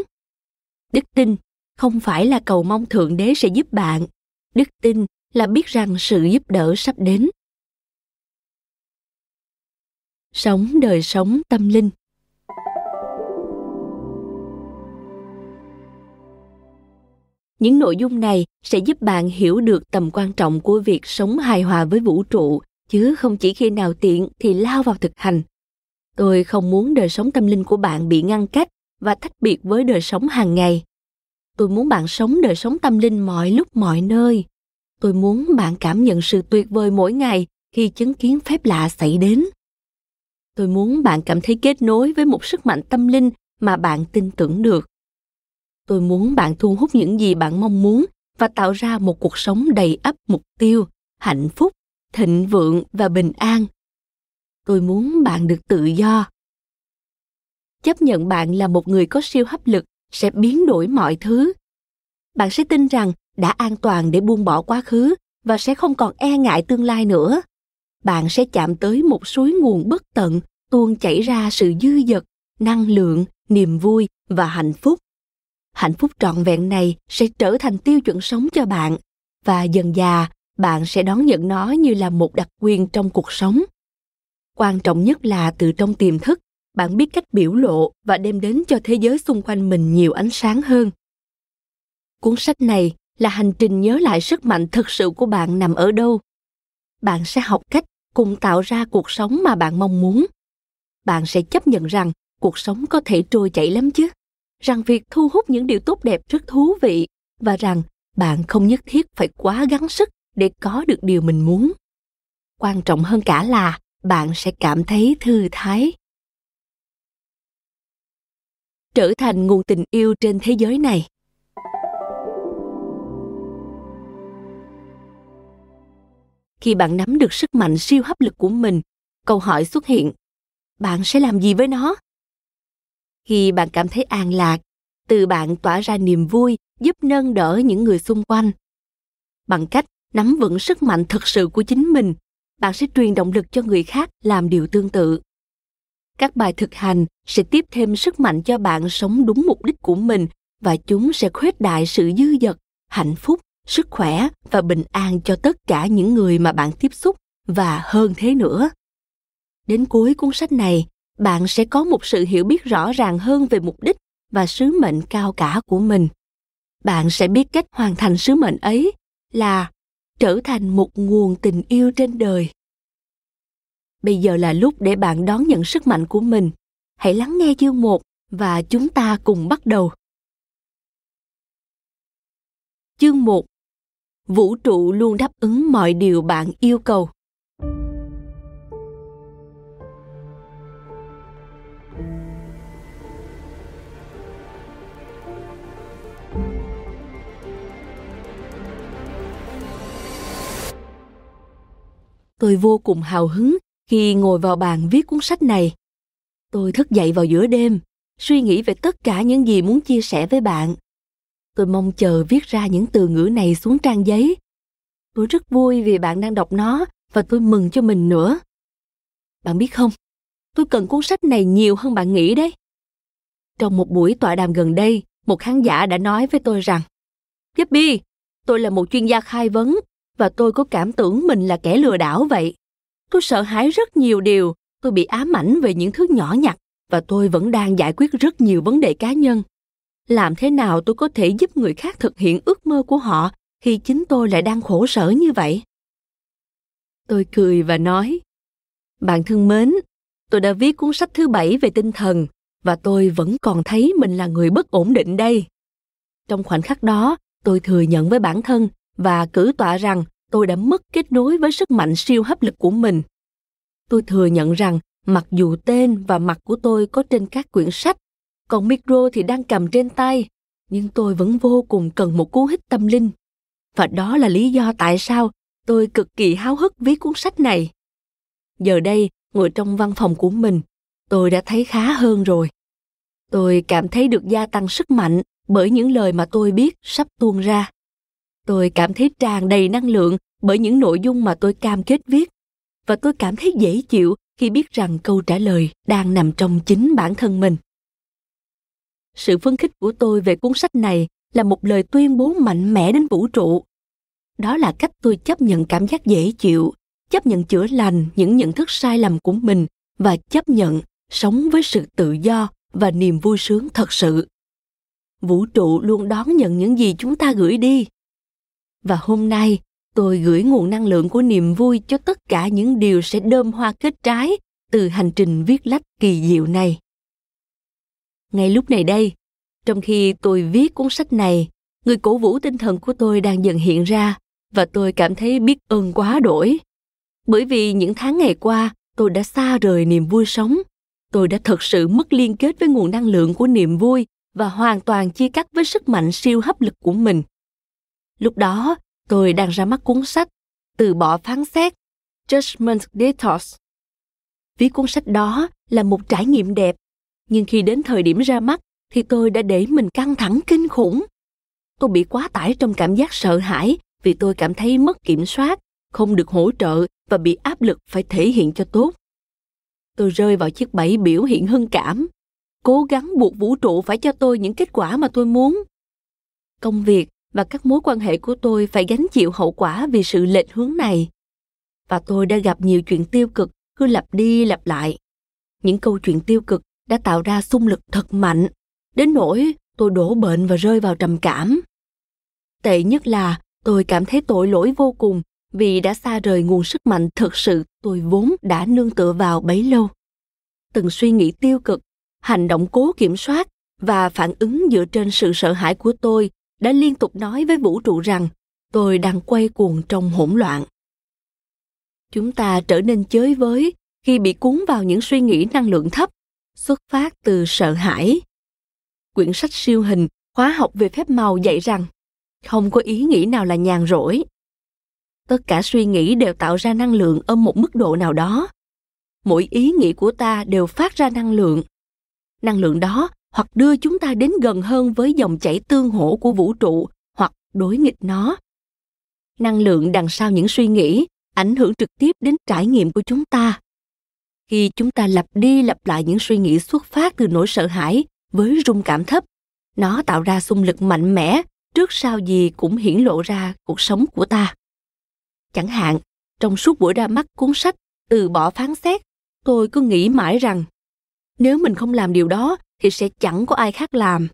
Đức tin không phải là cầu mong thượng đế sẽ giúp bạn. Đức tin là biết rằng sự giúp đỡ sắp đến. Sống đời sống tâm linh. Những nội dung này sẽ giúp bạn hiểu được tầm quan trọng của việc sống hài hòa với vũ trụ chứ không chỉ khi nào tiện thì lao vào thực hành. Tôi không muốn đời sống tâm linh của bạn bị ngăn cách và tách biệt với đời sống hàng ngày. Tôi muốn bạn sống đời sống tâm linh mọi lúc, mọi nơi. Tôi muốn bạn cảm nhận sự tuyệt vời mỗi ngày khi chứng kiến phép lạ xảy đến. Tôi muốn bạn cảm thấy kết nối với một sức mạnh tâm linh mà bạn tin tưởng được. Tôi muốn bạn thu hút những gì bạn mong muốn và tạo ra một cuộc sống đầy ắp mục tiêu, hạnh phúc thịnh vượng và bình an. Tôi muốn bạn được tự do. Chấp nhận bạn là một người có siêu hấp lực sẽ biến đổi mọi thứ. Bạn sẽ tin rằng đã an toàn để buông bỏ quá khứ và sẽ không còn e ngại tương lai nữa. Bạn sẽ chạm tới một suối nguồn bất tận, tuôn chảy ra sự dư dật, năng lượng, niềm vui và hạnh phúc. Hạnh phúc trọn vẹn này sẽ trở thành tiêu chuẩn sống cho bạn và dần dà bạn sẽ đón nhận nó như là một đặc quyền trong cuộc sống. Quan trọng nhất là từ trong tiềm thức, bạn biết cách biểu lộ và đem đến cho thế giới xung quanh mình nhiều ánh sáng hơn. Cuốn sách này là hành trình nhớ lại sức mạnh thực sự của bạn nằm ở đâu. Bạn sẽ học cách cùng tạo ra cuộc sống mà bạn mong muốn. Bạn sẽ chấp nhận rằng cuộc sống có thể trôi chảy lắm chứ, rằng việc thu hút những điều tốt đẹp rất thú vị và rằng bạn không nhất thiết phải quá gắng sức để có được điều mình muốn. Quan trọng hơn cả là bạn sẽ cảm thấy thư thái. Trở thành nguồn tình yêu trên thế giới này. Khi bạn nắm được sức mạnh siêu hấp lực của mình, câu hỏi xuất hiện, bạn sẽ làm gì với nó? Khi bạn cảm thấy an lạc, từ bạn tỏa ra niềm vui, giúp nâng đỡ những người xung quanh. Bằng cách nắm vững sức mạnh thực sự của chính mình. Bạn sẽ truyền động lực cho người khác làm điều tương tự. Các bài thực hành sẽ tiếp thêm sức mạnh cho bạn sống đúng mục đích của mình và chúng sẽ khuếch đại sự dư dật, hạnh phúc, sức khỏe và bình an cho tất cả những người mà bạn tiếp xúc và hơn thế nữa. Đến cuối cuốn sách này, bạn sẽ có một sự hiểu biết rõ ràng hơn về mục đích và sứ mệnh cao cả của mình. Bạn sẽ biết cách hoàn thành sứ mệnh ấy là trở thành một nguồn tình yêu trên đời. Bây giờ là lúc để bạn đón nhận sức mạnh của mình. Hãy lắng nghe chương một và chúng ta cùng bắt đầu. Chương một, Vũ trụ luôn đáp ứng mọi điều bạn yêu cầu. Tôi vô cùng hào hứng khi ngồi vào bàn viết cuốn sách này. Tôi thức dậy vào giữa đêm, suy nghĩ về tất cả những gì muốn chia sẻ với bạn. Tôi mong chờ viết ra những từ ngữ này xuống trang giấy. Tôi rất vui vì bạn đang đọc nó và tôi mừng cho mình nữa. Bạn biết không, tôi cần cuốn sách này nhiều hơn bạn nghĩ đấy. Trong một buổi tọa đàm gần đây, một khán giả đã nói với tôi rằng Gaby, tôi là một chuyên gia khai vấn và tôi có cảm tưởng mình là kẻ lừa đảo vậy. Tôi sợ hãi rất nhiều điều, tôi bị ám ảnh về những thứ nhỏ nhặt và tôi vẫn đang giải quyết rất nhiều vấn đề cá nhân. Làm thế nào tôi có thể giúp người khác thực hiện ước mơ của họ khi chính tôi lại đang khổ sở như vậy? Tôi cười và nói, bạn thân mến, tôi đã viết cuốn sách thứ bảy về tinh thần và tôi vẫn còn thấy mình là người bất ổn định đây. Trong khoảnh khắc đó, tôi thừa nhận với bản thân và cử tọa rằng tôi đã mất kết nối với sức mạnh siêu hấp lực của mình. Tôi thừa nhận rằng mặc dù tên và mặt của tôi có trên các quyển sách, còn micro thì đang cầm trên tay, nhưng tôi vẫn vô cùng cần một cú hích tâm linh. Và đó là lý do tại sao tôi cực kỳ háo hức viết cuốn sách này. Giờ đây, ngồi trong văn phòng của mình, tôi đã thấy khá hơn rồi. Tôi cảm thấy được gia tăng sức mạnh bởi những lời mà tôi biết sắp tuôn ra. Tôi cảm thấy tràn đầy năng lượng bởi những nội dung mà tôi cam kết viết và tôi cảm thấy dễ chịu khi biết rằng câu trả lời đang nằm trong chính bản thân mình. Sự phấn khích của tôi về cuốn sách này là một lời tuyên bố mạnh mẽ đến vũ trụ. Đó là cách tôi chấp nhận cảm giác dễ chịu, chấp nhận chữa lành những nhận thức sai lầm của mình và chấp nhận sống với sự tự do và niềm vui sướng thật sự. Vũ trụ luôn đón nhận những gì chúng ta gửi đi và hôm nay, tôi gửi nguồn năng lượng của niềm vui cho tất cả những điều sẽ đơm hoa kết trái từ hành trình viết lách kỳ diệu này. Ngay lúc này đây, trong khi tôi viết cuốn sách này, người cổ vũ tinh thần của tôi đang dần hiện ra và tôi cảm thấy biết ơn quá đổi. Bởi vì những tháng ngày qua, tôi đã xa rời niềm vui sống. Tôi đã thực sự mất liên kết với nguồn năng lượng của niềm vui và hoàn toàn chia cắt với sức mạnh siêu hấp lực của mình lúc đó, tôi đang ra mắt cuốn sách từ bỏ phán xét, judgment detox. Viết cuốn sách đó là một trải nghiệm đẹp, nhưng khi đến thời điểm ra mắt thì tôi đã để mình căng thẳng kinh khủng. Tôi bị quá tải trong cảm giác sợ hãi vì tôi cảm thấy mất kiểm soát, không được hỗ trợ và bị áp lực phải thể hiện cho tốt. Tôi rơi vào chiếc bẫy biểu hiện hưng cảm, cố gắng buộc vũ trụ phải cho tôi những kết quả mà tôi muốn. Công việc và các mối quan hệ của tôi phải gánh chịu hậu quả vì sự lệch hướng này. Và tôi đã gặp nhiều chuyện tiêu cực, cứ lặp đi lặp lại. Những câu chuyện tiêu cực đã tạo ra xung lực thật mạnh. Đến nỗi tôi đổ bệnh và rơi vào trầm cảm. Tệ nhất là tôi cảm thấy tội lỗi vô cùng vì đã xa rời nguồn sức mạnh thực sự tôi vốn đã nương tựa vào bấy lâu. Từng suy nghĩ tiêu cực, hành động cố kiểm soát và phản ứng dựa trên sự sợ hãi của tôi đã liên tục nói với vũ trụ rằng, tôi đang quay cuồng trong hỗn loạn. Chúng ta trở nên chới với khi bị cuốn vào những suy nghĩ năng lượng thấp, xuất phát từ sợ hãi. Quyển sách siêu hình, khóa học về phép màu dạy rằng, không có ý nghĩ nào là nhàn rỗi. Tất cả suy nghĩ đều tạo ra năng lượng ở một mức độ nào đó. Mỗi ý nghĩ của ta đều phát ra năng lượng. Năng lượng đó hoặc đưa chúng ta đến gần hơn với dòng chảy tương hỗ của vũ trụ, hoặc đối nghịch nó. Năng lượng đằng sau những suy nghĩ ảnh hưởng trực tiếp đến trải nghiệm của chúng ta. Khi chúng ta lặp đi lặp lại những suy nghĩ xuất phát từ nỗi sợ hãi với rung cảm thấp, nó tạo ra xung lực mạnh mẽ trước sau gì cũng hiển lộ ra cuộc sống của ta. Chẳng hạn, trong suốt buổi ra mắt cuốn sách từ bỏ phán xét, tôi cứ nghĩ mãi rằng nếu mình không làm điều đó thì sẽ chẳng có ai khác làm.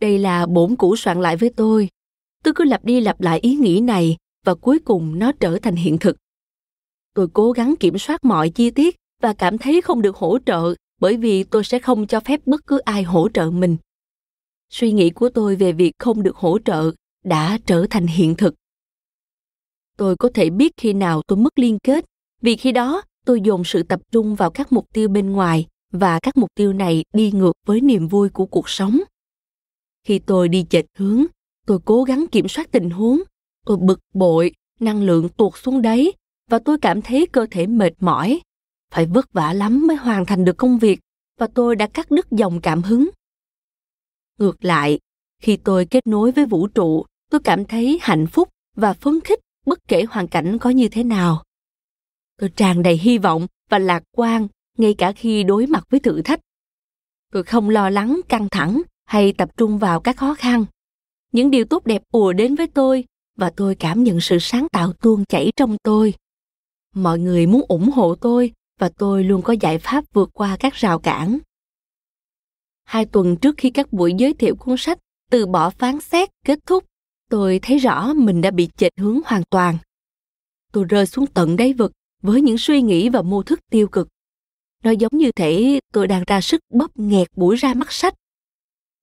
Đây là bổn cũ soạn lại với tôi. Tôi cứ lặp đi lặp lại ý nghĩ này và cuối cùng nó trở thành hiện thực. Tôi cố gắng kiểm soát mọi chi tiết và cảm thấy không được hỗ trợ bởi vì tôi sẽ không cho phép bất cứ ai hỗ trợ mình. Suy nghĩ của tôi về việc không được hỗ trợ đã trở thành hiện thực. Tôi có thể biết khi nào tôi mất liên kết vì khi đó tôi dồn sự tập trung vào các mục tiêu bên ngoài và các mục tiêu này đi ngược với niềm vui của cuộc sống. Khi tôi đi chệch hướng, tôi cố gắng kiểm soát tình huống, tôi bực bội, năng lượng tuột xuống đáy, và tôi cảm thấy cơ thể mệt mỏi. Phải vất vả lắm mới hoàn thành được công việc, và tôi đã cắt đứt dòng cảm hứng. Ngược lại, khi tôi kết nối với vũ trụ, tôi cảm thấy hạnh phúc và phấn khích bất kể hoàn cảnh có như thế nào. Tôi tràn đầy hy vọng và lạc quan ngay cả khi đối mặt với thử thách. Tôi không lo lắng, căng thẳng hay tập trung vào các khó khăn. Những điều tốt đẹp ùa đến với tôi và tôi cảm nhận sự sáng tạo tuôn chảy trong tôi. Mọi người muốn ủng hộ tôi và tôi luôn có giải pháp vượt qua các rào cản. Hai tuần trước khi các buổi giới thiệu cuốn sách từ bỏ phán xét kết thúc, tôi thấy rõ mình đã bị chệch hướng hoàn toàn. Tôi rơi xuống tận đáy vực với những suy nghĩ và mô thức tiêu cực nó giống như thể tôi đang ra sức bóp nghẹt buổi ra mắt sách.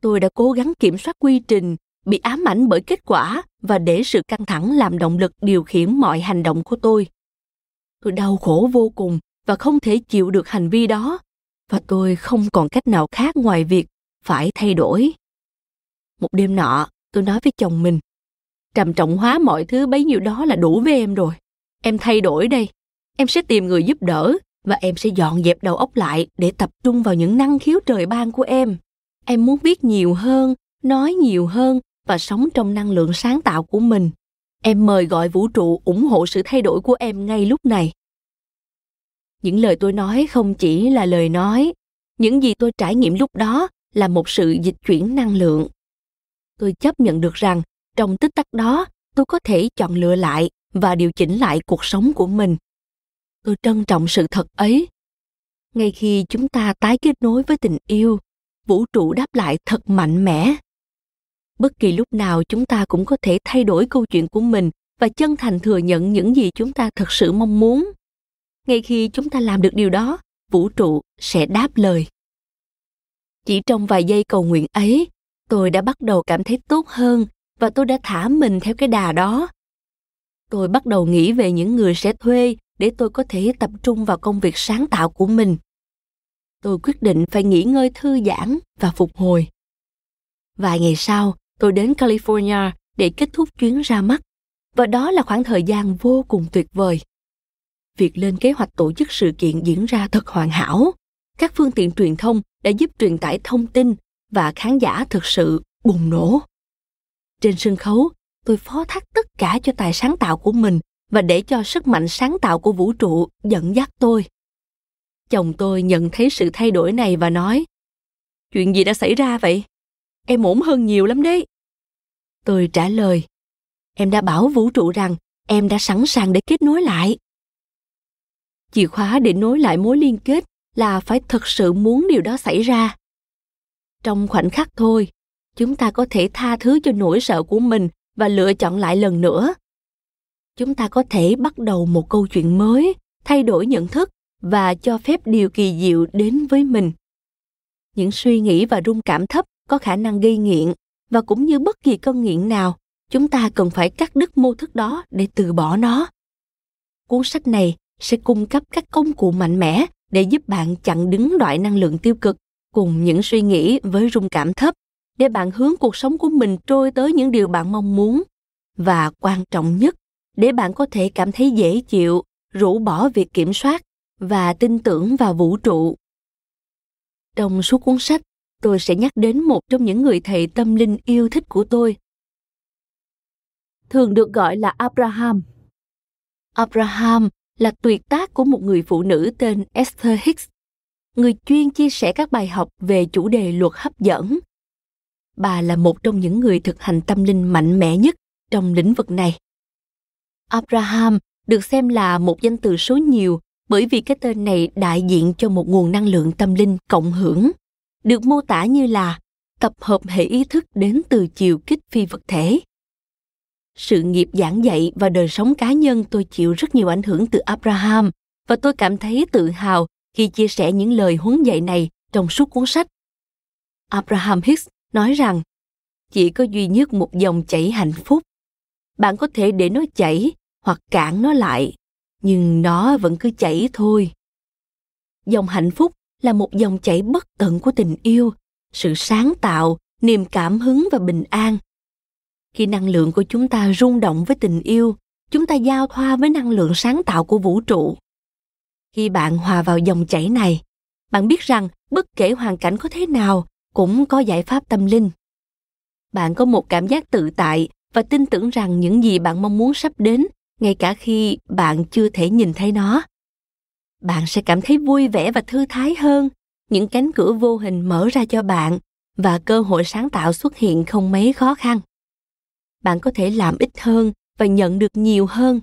Tôi đã cố gắng kiểm soát quy trình, bị ám ảnh bởi kết quả và để sự căng thẳng làm động lực điều khiển mọi hành động của tôi. Tôi đau khổ vô cùng và không thể chịu được hành vi đó, và tôi không còn cách nào khác ngoài việc phải thay đổi. Một đêm nọ, tôi nói với chồng mình, trầm trọng hóa mọi thứ bấy nhiêu đó là đủ với em rồi. Em thay đổi đây. Em sẽ tìm người giúp đỡ và em sẽ dọn dẹp đầu óc lại để tập trung vào những năng khiếu trời ban của em. Em muốn viết nhiều hơn, nói nhiều hơn và sống trong năng lượng sáng tạo của mình. Em mời gọi vũ trụ ủng hộ sự thay đổi của em ngay lúc này. Những lời tôi nói không chỉ là lời nói. Những gì tôi trải nghiệm lúc đó là một sự dịch chuyển năng lượng. Tôi chấp nhận được rằng, trong tích tắc đó, tôi có thể chọn lựa lại và điều chỉnh lại cuộc sống của mình tôi trân trọng sự thật ấy. Ngay khi chúng ta tái kết nối với tình yêu, vũ trụ đáp lại thật mạnh mẽ. Bất kỳ lúc nào chúng ta cũng có thể thay đổi câu chuyện của mình và chân thành thừa nhận những gì chúng ta thật sự mong muốn. Ngay khi chúng ta làm được điều đó, vũ trụ sẽ đáp lời. Chỉ trong vài giây cầu nguyện ấy, tôi đã bắt đầu cảm thấy tốt hơn và tôi đã thả mình theo cái đà đó. Tôi bắt đầu nghĩ về những người sẽ thuê để tôi có thể tập trung vào công việc sáng tạo của mình. Tôi quyết định phải nghỉ ngơi thư giãn và phục hồi. Vài ngày sau, tôi đến california để kết thúc chuyến ra mắt, và đó là khoảng thời gian vô cùng tuyệt vời. Việc lên kế hoạch tổ chức sự kiện diễn ra thật hoàn hảo. Các phương tiện truyền thông đã giúp truyền tải thông tin và khán giả thực sự bùng nổ. Trên sân khấu, tôi phó thác tất cả cho tài sáng tạo của mình và để cho sức mạnh sáng tạo của vũ trụ dẫn dắt tôi. Chồng tôi nhận thấy sự thay đổi này và nói, chuyện gì đã xảy ra vậy? Em ổn hơn nhiều lắm đấy. Tôi trả lời, em đã bảo vũ trụ rằng em đã sẵn sàng để kết nối lại. Chìa khóa để nối lại mối liên kết là phải thực sự muốn điều đó xảy ra. Trong khoảnh khắc thôi, chúng ta có thể tha thứ cho nỗi sợ của mình và lựa chọn lại lần nữa chúng ta có thể bắt đầu một câu chuyện mới, thay đổi nhận thức và cho phép điều kỳ diệu đến với mình. Những suy nghĩ và rung cảm thấp có khả năng gây nghiện, và cũng như bất kỳ cơn nghiện nào, chúng ta cần phải cắt đứt mô thức đó để từ bỏ nó. Cuốn sách này sẽ cung cấp các công cụ mạnh mẽ để giúp bạn chặn đứng loại năng lượng tiêu cực cùng những suy nghĩ với rung cảm thấp, để bạn hướng cuộc sống của mình trôi tới những điều bạn mong muốn. Và quan trọng nhất để bạn có thể cảm thấy dễ chịu, rũ bỏ việc kiểm soát và tin tưởng vào vũ trụ. Trong suốt cuốn sách, tôi sẽ nhắc đến một trong những người thầy tâm linh yêu thích của tôi. Thường được gọi là abraham. Abraham là tuyệt tác của một người phụ nữ tên esther hicks, người chuyên chia sẻ các bài học về chủ đề luật hấp dẫn. Bà là một trong những người thực hành tâm linh mạnh mẽ nhất trong lĩnh vực này abraham được xem là một danh từ số nhiều bởi vì cái tên này đại diện cho một nguồn năng lượng tâm linh cộng hưởng, được mô tả như là tập hợp hệ ý thức đến từ chiều kích phi vật thể. Sự nghiệp giảng dạy và đời sống cá nhân tôi chịu rất nhiều ảnh hưởng từ abraham và tôi cảm thấy tự hào khi chia sẻ những lời huấn dạy này trong suốt cuốn sách. Abraham hicks nói rằng, chỉ có duy nhất một dòng chảy hạnh phúc bạn có thể để nó chảy hoặc cản nó lại, nhưng nó vẫn cứ chảy thôi. Dòng hạnh phúc là một dòng chảy bất tận của tình yêu, sự sáng tạo, niềm cảm hứng và bình an. Khi năng lượng của chúng ta rung động với tình yêu, chúng ta giao thoa với năng lượng sáng tạo của vũ trụ. Khi bạn hòa vào dòng chảy này, bạn biết rằng bất kể hoàn cảnh có thế nào cũng có giải pháp tâm linh. Bạn có một cảm giác tự tại và tin tưởng rằng những gì bạn mong muốn sắp đến, ngay cả khi bạn chưa thể nhìn thấy nó. Bạn sẽ cảm thấy vui vẻ và thư thái hơn. Những cánh cửa vô hình mở ra cho bạn và cơ hội sáng tạo xuất hiện không mấy khó khăn. Bạn có thể làm ít hơn và nhận được nhiều hơn.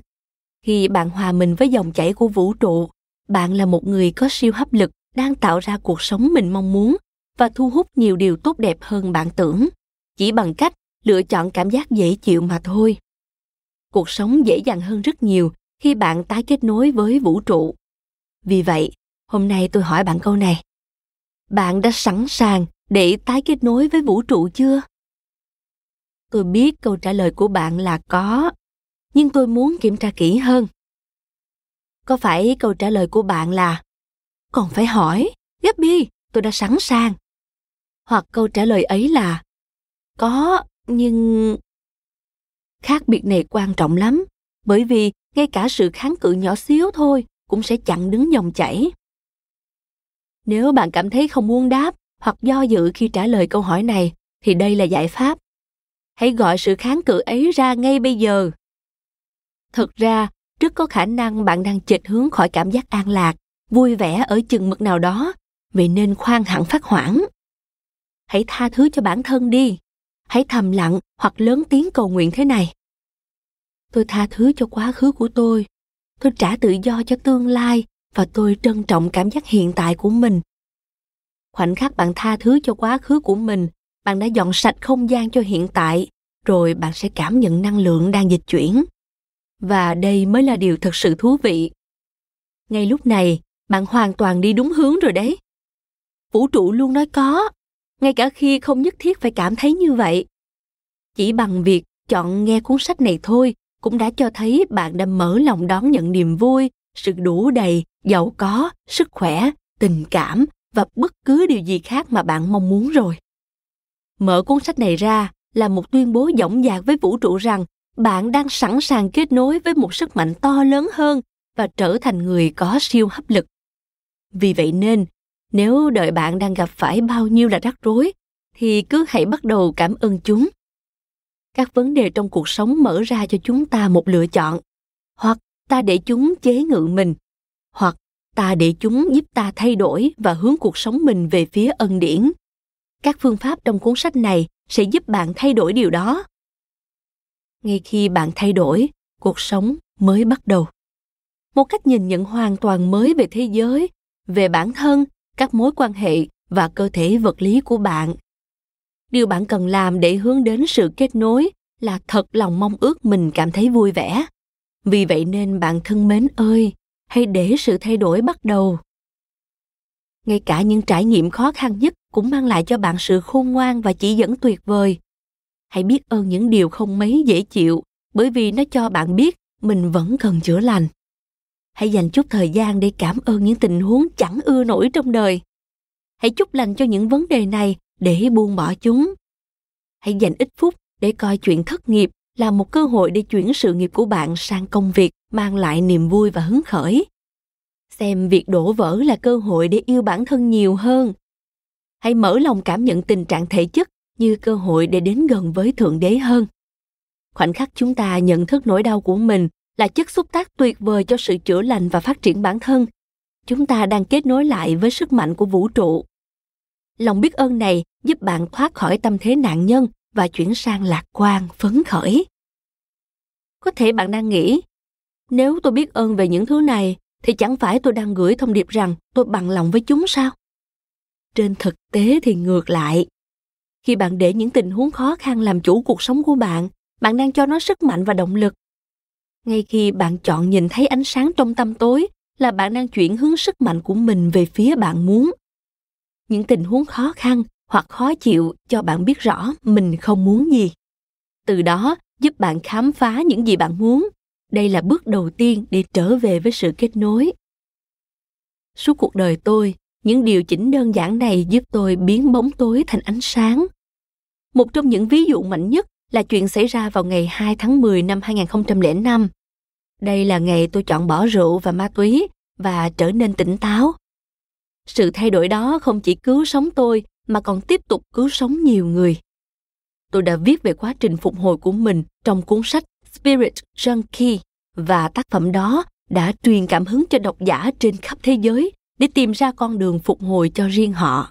Khi bạn hòa mình với dòng chảy của vũ trụ, bạn là một người có siêu hấp lực, đang tạo ra cuộc sống mình mong muốn và thu hút nhiều điều tốt đẹp hơn bạn tưởng. Chỉ bằng cách lựa chọn cảm giác dễ chịu mà thôi. Cuộc sống dễ dàng hơn rất nhiều khi bạn tái kết nối với vũ trụ. Vì vậy hôm nay tôi hỏi bạn câu này. Bạn đã sẵn sàng để tái kết nối với vũ trụ chưa? Tôi biết câu trả lời của bạn là có nhưng tôi muốn kiểm tra kỹ hơn. Có phải câu trả lời của bạn là còn phải hỏi Gaby, tôi đã sẵn sàng. Hoặc câu trả lời ấy là có nhưng khác biệt này quan trọng lắm, bởi vì ngay cả sự kháng cự nhỏ xíu thôi cũng sẽ chặn đứng dòng chảy. Nếu bạn cảm thấy không muốn đáp hoặc do dự khi trả lời câu hỏi này, thì đây là giải pháp. Hãy gọi sự kháng cự ấy ra ngay bây giờ. Thực ra, rất có khả năng bạn đang chệch hướng khỏi cảm giác an lạc, vui vẻ ở chừng mực nào đó vậy nên khoan hẳn phát hoảng. Hãy tha thứ cho bản thân đi hãy thầm lặng hoặc lớn tiếng cầu nguyện thế này. Tôi tha thứ cho quá khứ của tôi. Tôi trả tự do cho tương lai và tôi trân trọng cảm giác hiện tại của mình. Khoảnh khắc bạn tha thứ cho quá khứ của mình, bạn đã dọn sạch không gian cho hiện tại, rồi bạn sẽ cảm nhận năng lượng đang dịch chuyển. Và đây mới là điều thật sự thú vị. Ngay lúc này, bạn hoàn toàn đi đúng hướng rồi đấy. Vũ trụ luôn nói có ngay cả khi không nhất thiết phải cảm thấy như vậy. Chỉ bằng việc chọn nghe cuốn sách này thôi cũng đã cho thấy bạn đã mở lòng đón nhận niềm vui, sự đủ đầy, giàu có, sức khỏe, tình cảm và bất cứ điều gì khác mà bạn mong muốn rồi. Mở cuốn sách này ra là một tuyên bố dõng dạc với vũ trụ rằng bạn đang sẵn sàng kết nối với một sức mạnh to lớn hơn và trở thành người có siêu hấp lực. Vì vậy nên nếu đợi bạn đang gặp phải bao nhiêu là rắc rối, thì cứ hãy bắt đầu cảm ơn chúng. Các vấn đề trong cuộc sống mở ra cho chúng ta một lựa chọn. Hoặc ta để chúng chế ngự mình. Hoặc ta để chúng giúp ta thay đổi và hướng cuộc sống mình về phía ân điển. Các phương pháp trong cuốn sách này sẽ giúp bạn thay đổi điều đó. Ngay khi bạn thay đổi, cuộc sống mới bắt đầu. Một cách nhìn nhận hoàn toàn mới về thế giới, về bản thân các mối quan hệ và cơ thể vật lý của bạn. Điều bạn cần làm để hướng đến sự kết nối là thật lòng mong ước mình cảm thấy vui vẻ. Vì vậy nên bạn thân mến ơi, hãy để sự thay đổi bắt đầu. Ngay cả những trải nghiệm khó khăn nhất cũng mang lại cho bạn sự khôn ngoan và chỉ dẫn tuyệt vời. Hãy biết ơn những điều không mấy dễ chịu, bởi vì nó cho bạn biết mình vẫn cần chữa lành hãy dành chút thời gian để cảm ơn những tình huống chẳng ưa nổi trong đời. Hãy chúc lành cho những vấn đề này để buông bỏ chúng. Hãy dành ít phút để coi chuyện thất nghiệp là một cơ hội để chuyển sự nghiệp của bạn sang công việc mang lại niềm vui và hứng khởi. Xem việc đổ vỡ là cơ hội để yêu bản thân nhiều hơn. Hãy mở lòng cảm nhận tình trạng thể chất như cơ hội để đến gần với thượng đế hơn. Khoảnh khắc chúng ta nhận thức nỗi đau của mình là chất xúc tác tuyệt vời cho sự chữa lành và phát triển bản thân. Chúng ta đang kết nối lại với sức mạnh của vũ trụ. Lòng biết ơn này giúp bạn thoát khỏi tâm thế nạn nhân và chuyển sang lạc quan, phấn khởi. Có thể bạn đang nghĩ, nếu tôi biết ơn về những thứ này, thì chẳng phải tôi đang gửi thông điệp rằng tôi bằng lòng với chúng sao? Trên thực tế thì ngược lại. Khi bạn để những tình huống khó khăn làm chủ cuộc sống của bạn bạn đang cho nó sức mạnh và động lực ngay khi bạn chọn nhìn thấy ánh sáng trong tâm tối là bạn đang chuyển hướng sức mạnh của mình về phía bạn muốn. Những tình huống khó khăn hoặc khó chịu cho bạn biết rõ mình không muốn gì. Từ đó, giúp bạn khám phá những gì bạn muốn. Đây là bước đầu tiên để trở về với sự kết nối. Suốt cuộc đời tôi, những điều chỉnh đơn giản này giúp tôi biến bóng tối thành ánh sáng. Một trong những ví dụ mạnh nhất là chuyện xảy ra vào ngày 2 tháng 10 năm 2005. Đây là ngày tôi chọn bỏ rượu và ma túy và trở nên tỉnh táo. Sự thay đổi đó không chỉ cứu sống tôi mà còn tiếp tục cứu sống nhiều người. Tôi đã viết về quá trình phục hồi của mình trong cuốn sách Spirit Junkie và tác phẩm đó đã truyền cảm hứng cho độc giả trên khắp thế giới để tìm ra con đường phục hồi cho riêng họ.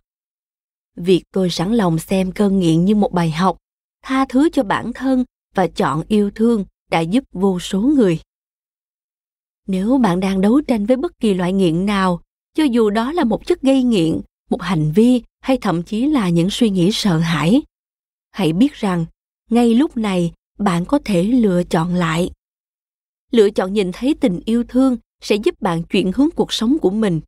Việc tôi sẵn lòng xem cơn nghiện như một bài học, tha thứ cho bản thân và chọn yêu thương đã giúp vô số người. Nếu bạn đang đấu tranh với bất kỳ loại nghiện nào, cho dù đó là một chất gây nghiện, một hành vi hay thậm chí là những suy nghĩ sợ hãi, hãy biết rằng ngay lúc này bạn có thể lựa chọn lại. Lựa chọn nhìn thấy tình yêu thương sẽ giúp bạn chuyển hướng cuộc sống của mình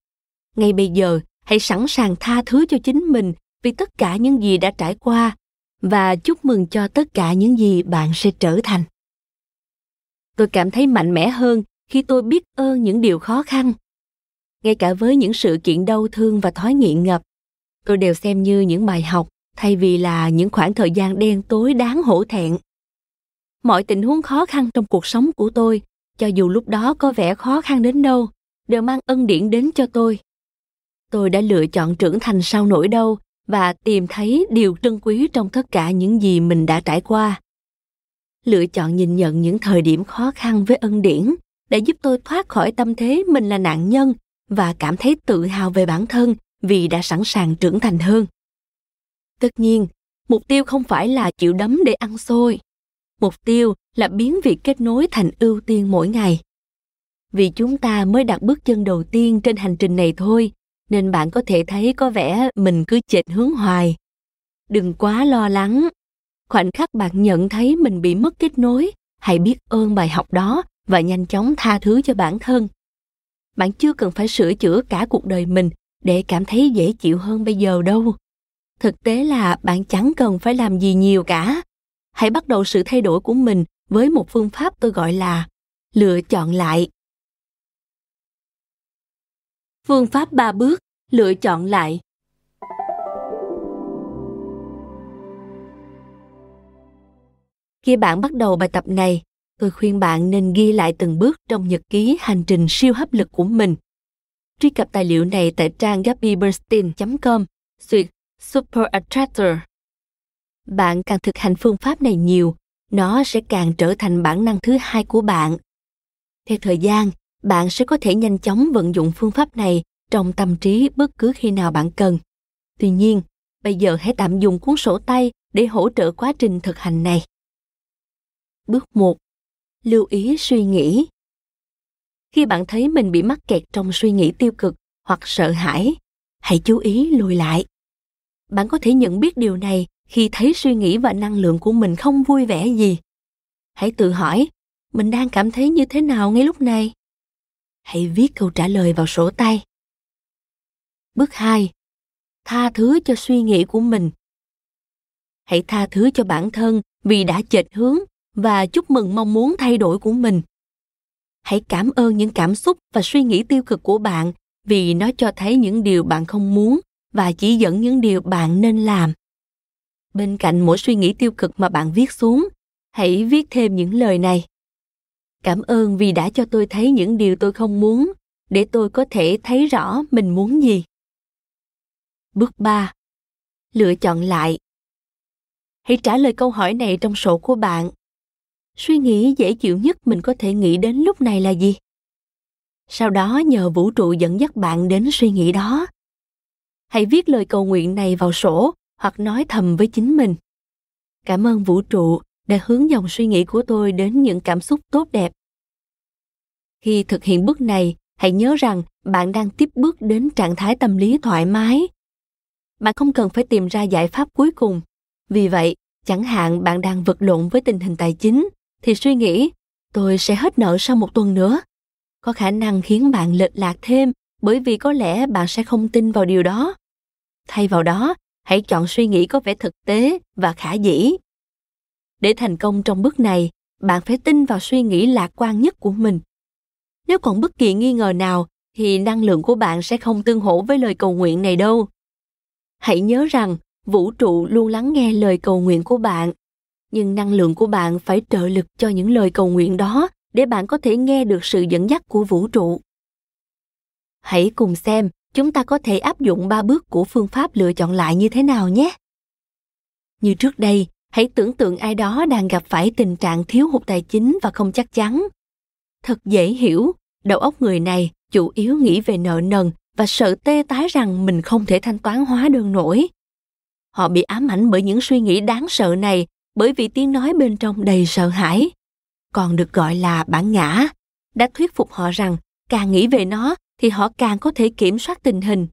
ngay bây giờ hãy sẵn sàng tha thứ cho chính mình vì tất cả những gì đã trải qua và chúc mừng cho tất cả những gì bạn sẽ trở thành. Tôi cảm thấy mạnh mẽ hơn khi tôi biết ơn những điều khó khăn. Ngay cả với những sự kiện đau thương và thói nghiện ngập, tôi đều xem như những bài học, thay vì là những khoảng thời gian đen tối đáng hổ thẹn. Mọi tình huống khó khăn trong cuộc sống của tôi, cho dù lúc đó có vẻ khó khăn đến đâu, đều mang ân điển đến cho tôi. Tôi đã lựa chọn trưởng thành sau nỗi đau và tìm thấy điều trân quý trong tất cả những gì mình đã trải qua. Lựa chọn nhìn nhận những thời điểm khó khăn với ân điển đã giúp tôi thoát khỏi tâm thế mình là nạn nhân và cảm thấy tự hào về bản thân vì đã sẵn sàng trưởng thành hơn. Tất nhiên, mục tiêu không phải là chịu đấm để ăn xôi. Mục tiêu là biến việc kết nối thành ưu tiên mỗi ngày. Vì chúng ta mới đặt bước chân đầu tiên trên hành trình này thôi nên bạn có thể thấy có vẻ mình cứ chệch hướng hoài. Đừng quá lo lắng. Khoảnh khắc bạn nhận thấy mình bị mất kết nối, hãy biết ơn bài học đó và nhanh chóng tha thứ cho bản thân. Bạn chưa cần phải sửa chữa cả cuộc đời mình để cảm thấy dễ chịu hơn bây giờ đâu. Thực tế là bạn chẳng cần phải làm gì nhiều cả. Hãy bắt đầu sự thay đổi của mình với một phương pháp tôi gọi là lựa chọn lại phương pháp ba bước lựa chọn lại khi bạn bắt đầu bài tập này tôi khuyên bạn nên ghi lại từng bước trong nhật ký hành trình siêu hấp lực của mình truy cập tài liệu này tại trang gabbybernstein.com duyệt Super Attractor. Bạn càng thực hành phương pháp này nhiều, nó sẽ càng trở thành bản năng thứ hai của bạn. Theo thời gian, bạn sẽ có thể nhanh chóng vận dụng phương pháp này trong tâm trí bất cứ khi nào bạn cần. Tuy nhiên, bây giờ hãy tạm dùng cuốn sổ tay để hỗ trợ quá trình thực hành này. Bước 1. Lưu ý suy nghĩ. Khi bạn thấy mình bị mắc kẹt trong suy nghĩ tiêu cực hoặc sợ hãi, hãy chú ý lùi lại bạn có thể nhận biết điều này khi thấy suy nghĩ và năng lượng của mình không vui vẻ gì hãy tự hỏi mình đang cảm thấy như thế nào ngay lúc này hãy viết câu trả lời vào sổ tay. Bước 2. tha thứ cho suy nghĩ của mình. Hãy tha thứ cho bản thân vì đã chệch hướng và chúc mừng mong muốn thay đổi của mình. Hãy cảm ơn những cảm xúc và suy nghĩ tiêu cực của bạn vì nó cho thấy những điều bạn không muốn và chỉ dẫn những điều bạn nên làm. Bên cạnh mỗi suy nghĩ tiêu cực mà bạn viết xuống, hãy viết thêm những lời này cảm ơn vì đã cho tôi thấy những điều tôi không muốn, để tôi có thể thấy rõ mình muốn gì. Bước 3. lựa chọn lại. Hãy trả lời câu hỏi này trong sổ của bạn. Suy nghĩ dễ chịu nhất mình có thể nghĩ đến lúc này là gì? Sau đó nhờ vũ trụ dẫn dắt bạn đến suy nghĩ đó. Hãy viết lời cầu nguyện này vào sổ hoặc nói thầm với chính mình. Cảm ơn vũ trụ đã hướng dòng suy nghĩ của tôi đến những cảm xúc tốt đẹp. Khi thực hiện bước này, hãy nhớ rằng bạn đang tiếp bước đến trạng thái tâm lý thoải mái. Bạn không cần phải tìm ra giải pháp cuối cùng. Vì vậy, chẳng hạn bạn đang vật lộn với tình hình tài chính, thì suy nghĩ, tôi sẽ hết nợ sau một tuần nữa. Có khả năng khiến bạn lệch lạc thêm, bởi vì có lẽ bạn sẽ không tin vào điều đó. Thay vào đó, hãy chọn suy nghĩ có vẻ thực tế và khả dĩ để thành công trong bước này, bạn phải tin vào suy nghĩ lạc quan nhất của mình. Nếu còn bất kỳ nghi ngờ nào, thì năng lượng của bạn sẽ không tương hỗ với lời cầu nguyện này đâu. Hãy nhớ rằng, vũ trụ luôn lắng nghe lời cầu nguyện của bạn. Nhưng năng lượng của bạn phải trợ lực cho những lời cầu nguyện đó để bạn có thể nghe được sự dẫn dắt của vũ trụ. Hãy cùng xem, chúng ta có thể áp dụng ba bước của phương pháp lựa chọn lại như thế nào nhé. Như trước đây hãy tưởng tượng ai đó đang gặp phải tình trạng thiếu hụt tài chính và không chắc chắn. Thật dễ hiểu, đầu óc người này chủ yếu nghĩ về nợ nần và sợ tê tái rằng mình không thể thanh toán hóa đơn nổi. Họ bị ám ảnh bởi những suy nghĩ đáng sợ này, bởi vì tiếng nói bên trong đầy sợ hãi. Còn được gọi là bản ngã. Đã thuyết phục họ rằng càng nghĩ về nó thì họ càng có thể kiểm soát tình hình.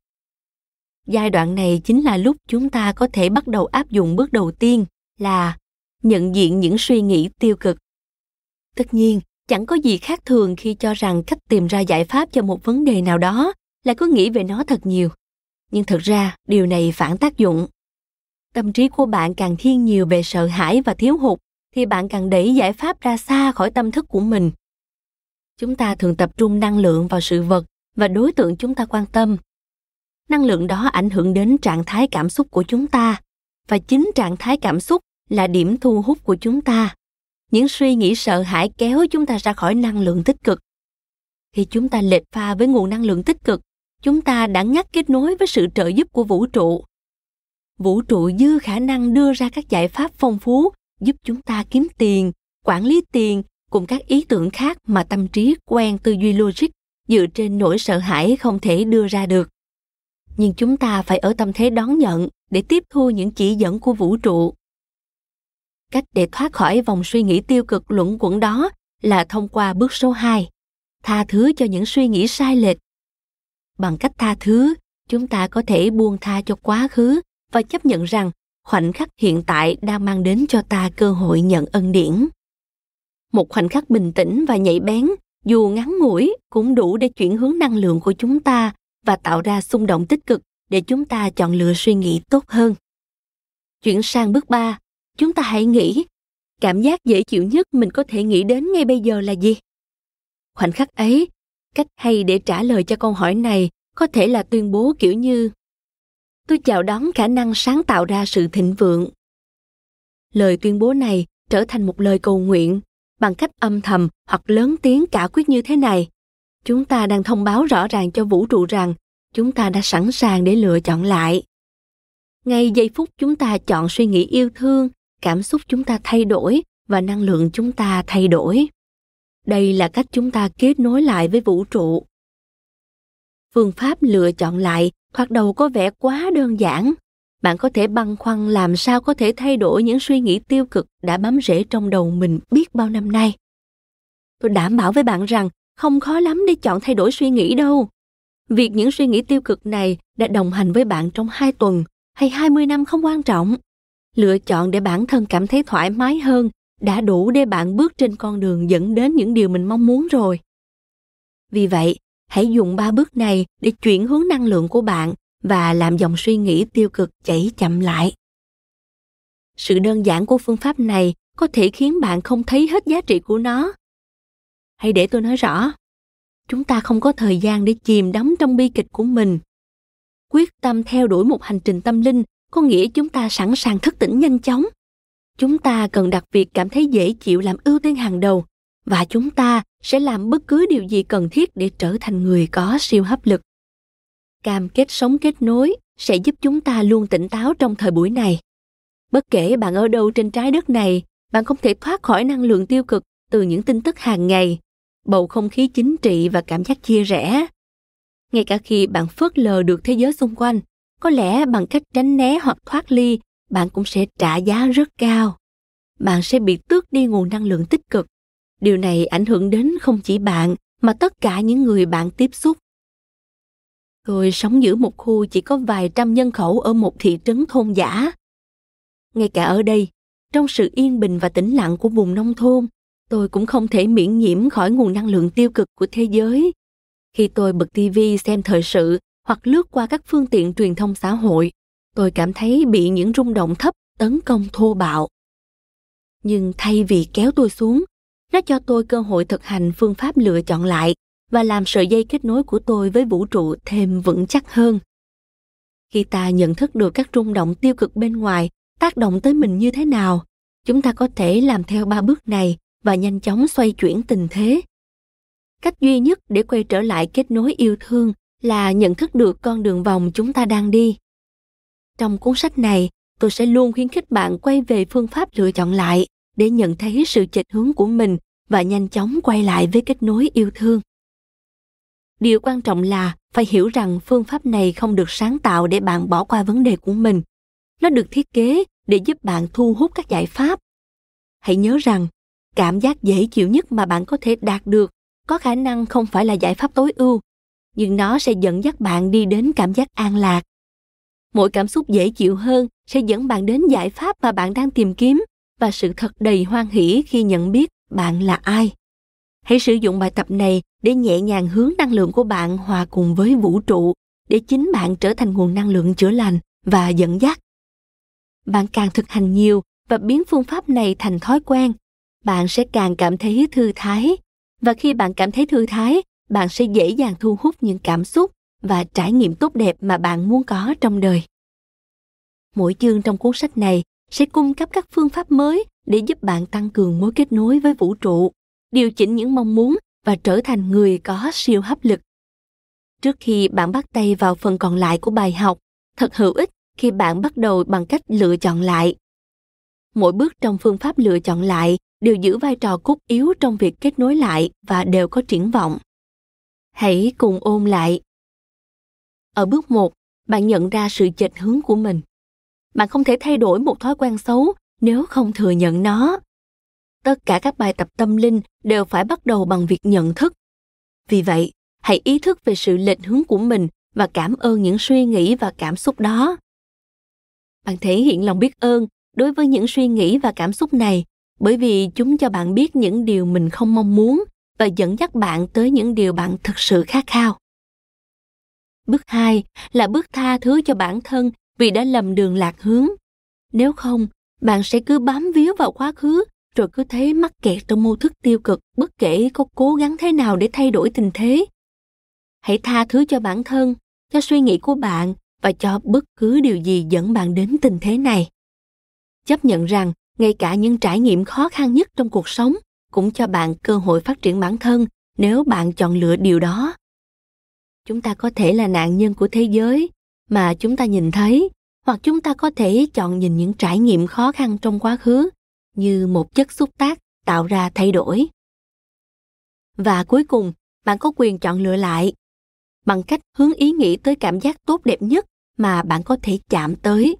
Giai đoạn này chính là lúc chúng ta có thể bắt đầu áp dụng bước đầu tiên là nhận diện những suy nghĩ tiêu cực. Tất nhiên, chẳng có gì khác thường khi cho rằng cách tìm ra giải pháp cho một vấn đề nào đó là cứ nghĩ về nó thật nhiều. Nhưng thực ra, điều này phản tác dụng. Tâm trí của bạn càng thiên nhiều về sợ hãi và thiếu hụt, thì bạn càng đẩy giải pháp ra xa khỏi tâm thức của mình. Chúng ta thường tập trung năng lượng vào sự vật và đối tượng chúng ta quan tâm. Năng lượng đó ảnh hưởng đến trạng thái cảm xúc của chúng ta và chính trạng thái cảm xúc là điểm thu hút của chúng ta. Những suy nghĩ sợ hãi kéo chúng ta ra khỏi năng lượng tích cực. Khi chúng ta lệch pha với nguồn năng lượng tích cực, chúng ta đã ngắt kết nối với sự trợ giúp của vũ trụ. Vũ trụ dư khả năng đưa ra các giải pháp phong phú, giúp chúng ta kiếm tiền, quản lý tiền cùng các ý tưởng khác mà tâm trí quen tư duy logic dựa trên nỗi sợ hãi không thể đưa ra được nhưng chúng ta phải ở tâm thế đón nhận để tiếp thu những chỉ dẫn của vũ trụ cách để thoát khỏi vòng suy nghĩ tiêu cực luẩn quẩn đó là thông qua bước số 2, tha thứ cho những suy nghĩ sai lệch. Bằng cách tha thứ, chúng ta có thể buông tha cho quá khứ và chấp nhận rằng khoảnh khắc hiện tại đang mang đến cho ta cơ hội nhận ân điển. Một khoảnh khắc bình tĩnh và nhạy bén dù ngắn ngủi cũng đủ để chuyển hướng năng lượng của chúng ta và tạo ra xung động tích cực để chúng ta chọn lựa suy nghĩ tốt hơn. Chuyển sang bước 3, chúng ta hãy nghĩ cảm giác dễ chịu nhất mình có thể nghĩ đến ngay bây giờ là gì? Khoảnh khắc ấy, cách hay để trả lời cho câu hỏi này có thể là tuyên bố kiểu như tôi chào đón khả năng sáng tạo ra sự thịnh vượng. Lời tuyên bố này trở thành một lời cầu nguyện bằng cách âm thầm hoặc lớn tiếng cả quyết như thế này chúng ta đang thông báo rõ ràng cho vũ trụ rằng chúng ta đã sẵn sàng để lựa chọn lại. Ngay giây phút chúng ta chọn suy nghĩ yêu thương, cảm xúc chúng ta thay đổi và năng lượng chúng ta thay đổi. Đây là cách chúng ta kết nối lại với vũ trụ. Phương pháp lựa chọn lại thoạt đầu có vẻ quá đơn giản. Bạn có thể băn khoăn làm sao có thể thay đổi những suy nghĩ tiêu cực đã bám rễ trong đầu mình biết bao năm nay. Tôi đảm bảo với bạn rằng không khó lắm để chọn thay đổi suy nghĩ đâu việc những suy nghĩ tiêu cực này đã đồng hành với bạn trong hai tuần hay 20 năm không quan trọng. Lựa chọn để bản thân cảm thấy thoải mái hơn đã đủ để bạn bước trên con đường dẫn đến những điều mình mong muốn rồi. Vì vậy, hãy dùng ba bước này để chuyển hướng năng lượng của bạn và làm dòng suy nghĩ tiêu cực chảy chậm lại. Sự đơn giản của phương pháp này có thể khiến bạn không thấy hết giá trị của nó. Hãy để tôi nói rõ, chúng ta không có thời gian để chìm đắm trong bi kịch của mình. Quyết tâm theo đuổi một hành trình tâm linh có nghĩa chúng ta sẵn sàng thức tỉnh nhanh chóng. Chúng ta cần đặt việc cảm thấy dễ chịu làm ưu tiên hàng đầu và chúng ta sẽ làm bất cứ điều gì cần thiết để trở thành người có siêu hấp lực cam kết sống kết nối sẽ giúp chúng ta luôn tỉnh táo trong thời buổi này bất kể bạn ở đâu trên trái đất này bạn không thể thoát khỏi năng lượng tiêu cực từ những tin tức hàng ngày bầu không khí chính trị và cảm giác chia rẽ. Ngay cả khi bạn phớt lờ được thế giới xung quanh, có lẽ bằng cách tránh né hoặc thoát ly, bạn cũng sẽ trả giá rất cao. Bạn sẽ bị tước đi nguồn năng lượng tích cực. Điều này ảnh hưởng đến không chỉ bạn, mà tất cả những người bạn tiếp xúc. Tôi sống giữa một khu chỉ có vài trăm nhân khẩu ở một thị trấn thôn giả. Ngay cả ở đây, trong sự yên bình và tĩnh lặng của vùng nông thôn tôi cũng không thể miễn nhiễm khỏi nguồn năng lượng tiêu cực của thế giới. Khi tôi bật tivi xem thời sự hoặc lướt qua các phương tiện truyền thông xã hội, tôi cảm thấy bị những rung động thấp, tấn công thô bạo. Nhưng thay vì kéo tôi xuống, nó cho tôi cơ hội thực hành phương pháp lựa chọn lại và làm sợi dây kết nối của tôi với vũ trụ thêm vững chắc hơn. Khi ta nhận thức được các rung động tiêu cực bên ngoài tác động tới mình như thế nào, chúng ta có thể làm theo ba bước này và nhanh chóng xoay chuyển tình thế. Cách duy nhất để quay trở lại kết nối yêu thương là nhận thức được con đường vòng chúng ta đang đi. Trong cuốn sách này, tôi sẽ luôn khuyến khích bạn quay về phương pháp lựa chọn lại để nhận thấy sự chệch hướng của mình và nhanh chóng quay lại với kết nối yêu thương. Điều quan trọng là phải hiểu rằng phương pháp này không được sáng tạo để bạn bỏ qua vấn đề của mình. Nó được thiết kế để giúp bạn thu hút các giải pháp. Hãy nhớ rằng cảm giác dễ chịu nhất mà bạn có thể đạt được. Có khả năng không phải là giải pháp tối ưu, nhưng nó sẽ dẫn dắt bạn đi đến cảm giác an lạc. Mỗi cảm xúc dễ chịu hơn sẽ dẫn bạn đến giải pháp mà bạn đang tìm kiếm và sự thật đầy hoan hỷ khi nhận biết bạn là ai. Hãy sử dụng bài tập này để nhẹ nhàng hướng năng lượng của bạn hòa cùng với vũ trụ để chính bạn trở thành nguồn năng lượng chữa lành và dẫn dắt. Bạn càng thực hành nhiều và biến phương pháp này thành thói quen bạn sẽ càng cảm thấy thư thái. Và khi bạn cảm thấy thư thái, bạn sẽ dễ dàng thu hút những cảm xúc và trải nghiệm tốt đẹp mà bạn muốn có trong đời. Mỗi chương trong cuốn sách này sẽ cung cấp các phương pháp mới để giúp bạn tăng cường mối kết nối với vũ trụ, điều chỉnh những mong muốn và trở thành người có siêu hấp lực. Trước khi bạn bắt tay vào phần còn lại của bài học, thật hữu ích khi bạn bắt đầu bằng cách lựa chọn lại. Mỗi bước trong phương pháp lựa chọn lại đều giữ vai trò cốt yếu trong việc kết nối lại và đều có triển vọng. Hãy cùng ôn lại. Ở bước 1, bạn nhận ra sự chệch hướng của mình. Bạn không thể thay đổi một thói quen xấu nếu không thừa nhận nó. Tất cả các bài tập tâm linh đều phải bắt đầu bằng việc nhận thức. Vì vậy hãy ý thức về sự lệch hướng của mình và cảm ơn những suy nghĩ và cảm xúc đó. Bạn thể hiện lòng biết ơn đối với những suy nghĩ và cảm xúc này bởi vì chúng cho bạn biết những điều mình không mong muốn và dẫn dắt bạn tới những điều bạn thực sự khát khao. Bước 2 là bước tha thứ cho bản thân vì đã lầm đường lạc hướng. Nếu không, bạn sẽ cứ bám víu vào quá khứ rồi cứ thấy mắc kẹt trong mô thức tiêu cực bất kể có cố gắng thế nào để thay đổi tình thế. Hãy tha thứ cho bản thân, cho suy nghĩ của bạn và cho bất cứ điều gì dẫn bạn đến tình thế này. Chấp nhận rằng ngay cả những trải nghiệm khó khăn nhất trong cuộc sống cũng cho bạn cơ hội phát triển bản thân nếu bạn chọn lựa điều đó. Chúng ta có thể là nạn nhân của thế giới mà chúng ta nhìn thấy, hoặc chúng ta có thể chọn nhìn những trải nghiệm khó khăn trong quá khứ như một chất xúc tác tạo ra thay đổi. Và cuối cùng, bạn có quyền chọn lựa lại bằng cách hướng ý nghĩ tới cảm giác tốt đẹp nhất mà bạn có thể chạm tới.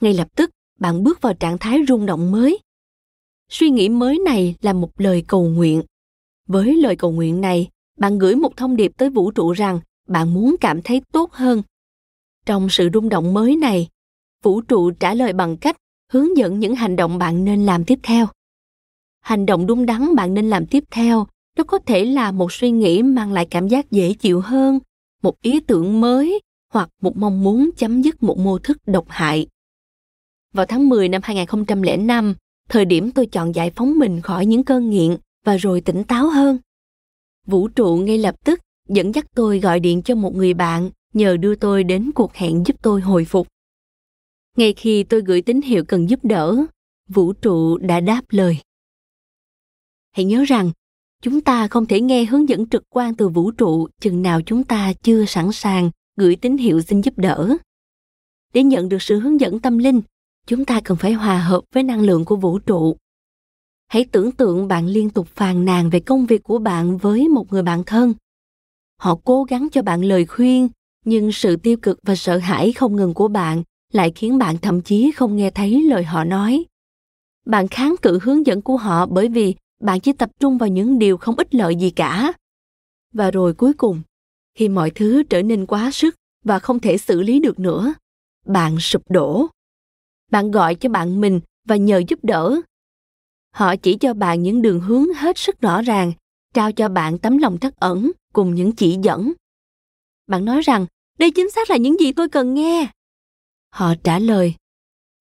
Ngay lập tức bạn bước vào trạng thái rung động mới. Suy nghĩ mới này là một lời cầu nguyện. Với lời cầu nguyện này, bạn gửi một thông điệp tới vũ trụ rằng bạn muốn cảm thấy tốt hơn. Trong sự rung động mới này, vũ trụ trả lời bằng cách hướng dẫn những hành động bạn nên làm tiếp theo. Hành động đúng đắn bạn nên làm tiếp theo, nó có thể là một suy nghĩ mang lại cảm giác dễ chịu hơn, một ý tưởng mới hoặc một mong muốn chấm dứt một mô thức độc hại. Vào tháng 10 năm 2005, thời điểm tôi chọn giải phóng mình khỏi những cơn nghiện và rồi tỉnh táo hơn. Vũ trụ ngay lập tức dẫn dắt tôi gọi điện cho một người bạn nhờ đưa tôi đến cuộc hẹn giúp tôi hồi phục. Ngay khi tôi gửi tín hiệu cần giúp đỡ, vũ trụ đã đáp lời. Hãy nhớ rằng, chúng ta không thể nghe hướng dẫn trực quan từ vũ trụ chừng nào chúng ta chưa sẵn sàng gửi tín hiệu xin giúp đỡ. Để nhận được sự hướng dẫn tâm linh, chúng ta cần phải hòa hợp với năng lượng của vũ trụ. Hãy tưởng tượng bạn liên tục phàn nàn về công việc của bạn với một người bạn thân. Họ cố gắng cho bạn lời khuyên, nhưng sự tiêu cực và sợ hãi không ngừng của bạn lại khiến bạn thậm chí không nghe thấy lời họ nói. Bạn kháng cự hướng dẫn của họ bởi vì bạn chỉ tập trung vào những điều không ích lợi gì cả. Và rồi cuối cùng, khi mọi thứ trở nên quá sức và không thể xử lý được nữa bạn sụp đổ bạn gọi cho bạn mình và nhờ giúp đỡ. Họ chỉ cho bạn những đường hướng hết sức rõ ràng, trao cho bạn tấm lòng trắc ẩn cùng những chỉ dẫn. Bạn nói rằng, đây chính xác là những gì tôi cần nghe. Họ trả lời,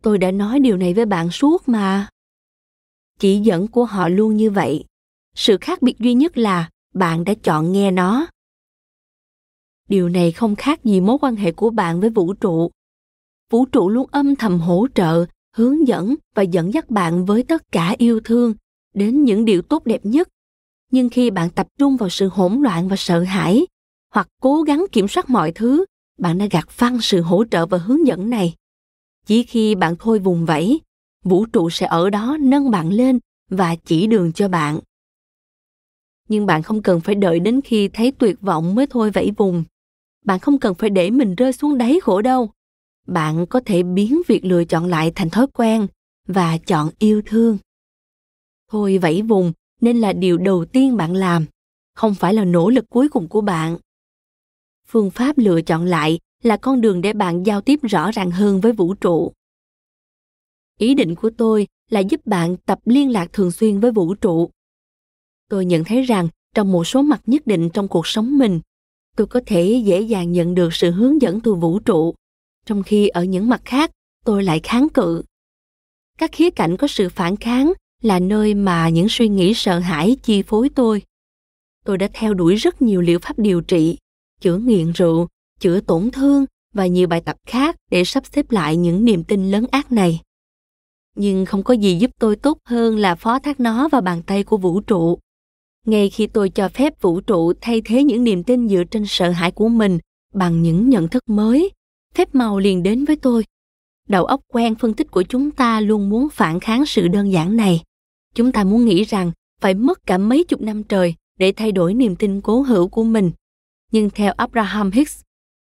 tôi đã nói điều này với bạn suốt mà. Chỉ dẫn của họ luôn như vậy. Sự khác biệt duy nhất là bạn đã chọn nghe nó. Điều này không khác gì mối quan hệ của bạn với vũ trụ vũ trụ luôn âm thầm hỗ trợ, hướng dẫn và dẫn dắt bạn với tất cả yêu thương đến những điều tốt đẹp nhất. Nhưng khi bạn tập trung vào sự hỗn loạn và sợ hãi hoặc cố gắng kiểm soát mọi thứ, bạn đã gạt phăng sự hỗ trợ và hướng dẫn này. Chỉ khi bạn thôi vùng vẫy, vũ trụ sẽ ở đó nâng bạn lên và chỉ đường cho bạn. Nhưng bạn không cần phải đợi đến khi thấy tuyệt vọng mới thôi vẫy vùng. Bạn không cần phải để mình rơi xuống đáy khổ đâu bạn có thể biến việc lựa chọn lại thành thói quen và chọn yêu thương. Thôi vẫy vùng nên là điều đầu tiên bạn làm, không phải là nỗ lực cuối cùng của bạn. Phương pháp lựa chọn lại là con đường để bạn giao tiếp rõ ràng hơn với vũ trụ. Ý định của tôi là giúp bạn tập liên lạc thường xuyên với vũ trụ. Tôi nhận thấy rằng trong một số mặt nhất định trong cuộc sống mình, tôi có thể dễ dàng nhận được sự hướng dẫn từ vũ trụ trong khi ở những mặt khác, tôi lại kháng cự. Các khía cạnh có sự phản kháng là nơi mà những suy nghĩ sợ hãi chi phối tôi. Tôi đã theo đuổi rất nhiều liệu pháp điều trị, chữa nghiện rượu, chữa tổn thương và nhiều bài tập khác để sắp xếp lại những niềm tin lớn ác này. Nhưng không có gì giúp tôi tốt hơn là phó thác nó vào bàn tay của vũ trụ. Ngay khi tôi cho phép vũ trụ thay thế những niềm tin dựa trên sợ hãi của mình bằng những nhận thức mới phép màu liền đến với tôi. Đầu óc quen phân tích của chúng ta luôn muốn phản kháng sự đơn giản này. Chúng ta muốn nghĩ rằng phải mất cả mấy chục năm trời để thay đổi niềm tin cố hữu của mình. Nhưng theo abraham hicks,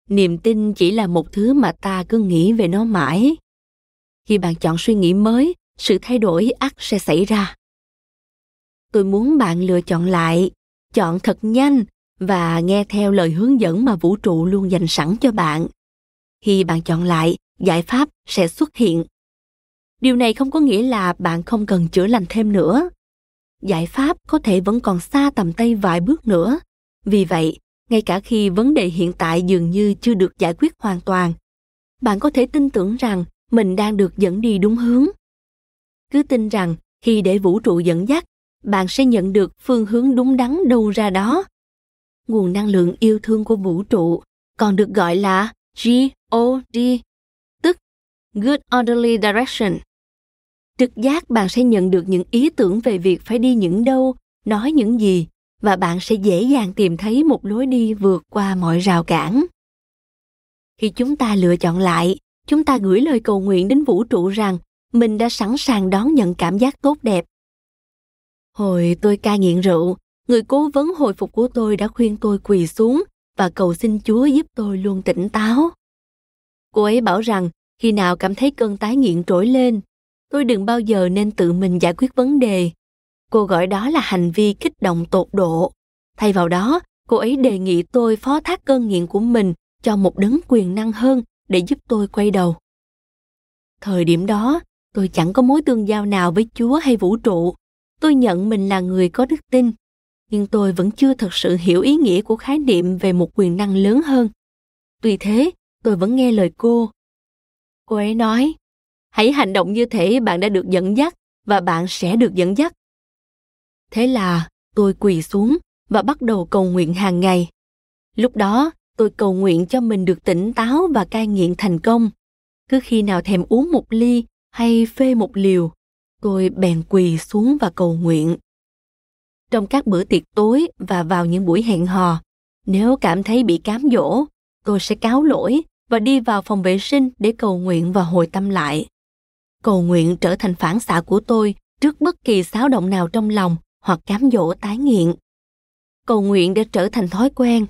niềm tin chỉ là một thứ mà ta cứ nghĩ về nó mãi. Khi bạn chọn suy nghĩ mới, sự thay đổi ắt sẽ xảy ra. Tôi muốn bạn lựa chọn lại, chọn thật nhanh và nghe theo lời hướng dẫn mà vũ trụ luôn dành sẵn cho bạn khi bạn chọn lại, giải pháp sẽ xuất hiện. Điều này không có nghĩa là bạn không cần chữa lành thêm nữa. Giải pháp có thể vẫn còn xa tầm tay vài bước nữa. Vì vậy, ngay cả khi vấn đề hiện tại dường như chưa được giải quyết hoàn toàn, bạn có thể tin tưởng rằng mình đang được dẫn đi đúng hướng. Cứ tin rằng khi để vũ trụ dẫn dắt, bạn sẽ nhận được phương hướng đúng đắn đâu ra đó. Nguồn năng lượng yêu thương của vũ trụ còn được gọi là god tức good orderly direction. Trực giác bạn sẽ nhận được những ý tưởng về việc phải đi những đâu, nói những gì, và bạn sẽ dễ dàng tìm thấy một lối đi vượt qua mọi rào cản. Khi chúng ta lựa chọn lại, chúng ta gửi lời cầu nguyện đến vũ trụ rằng mình đã sẵn sàng đón nhận cảm giác tốt đẹp. Hồi tôi cai nghiện rượu, người cố vấn hồi phục của tôi đã khuyên tôi quỳ xuống và cầu xin chúa giúp tôi luôn tỉnh táo cô ấy bảo rằng, khi nào cảm thấy cơn tái nghiện trỗi lên, tôi đừng bao giờ nên tự mình giải quyết vấn đề. Cô gọi đó là hành vi kích động tột độ. Thay vào đó, cô ấy đề nghị tôi phó thác cơn nghiện của mình cho một đấng quyền năng hơn để giúp tôi quay đầu. Thời điểm đó, tôi chẳng có mối tương giao nào với chúa hay vũ trụ. Tôi nhận mình là người có đức tin, nhưng tôi vẫn chưa thật sự hiểu ý nghĩa của khái niệm về một quyền năng lớn hơn. Tuy thế tôi vẫn nghe lời cô. Cô ấy nói, hãy hành động như thể bạn đã được dẫn dắt, và bạn sẽ được dẫn dắt. Thế là tôi quỳ xuống và bắt đầu cầu nguyện hàng ngày. Lúc đó, tôi cầu nguyện cho mình được tỉnh táo và cai nghiện thành công. Cứ khi nào thèm uống một ly hay phê một liều, tôi bèn quỳ xuống và cầu nguyện. Trong các bữa tiệc tối và vào những buổi hẹn hò, nếu cảm thấy bị cám dỗ, tôi sẽ cáo lỗi và đi vào phòng vệ sinh để cầu nguyện và hồi tâm lại. Cầu nguyện trở thành phản xạ của tôi trước bất kỳ xáo động nào trong lòng hoặc cám dỗ tái nghiện. Cầu nguyện đã trở thành thói quen.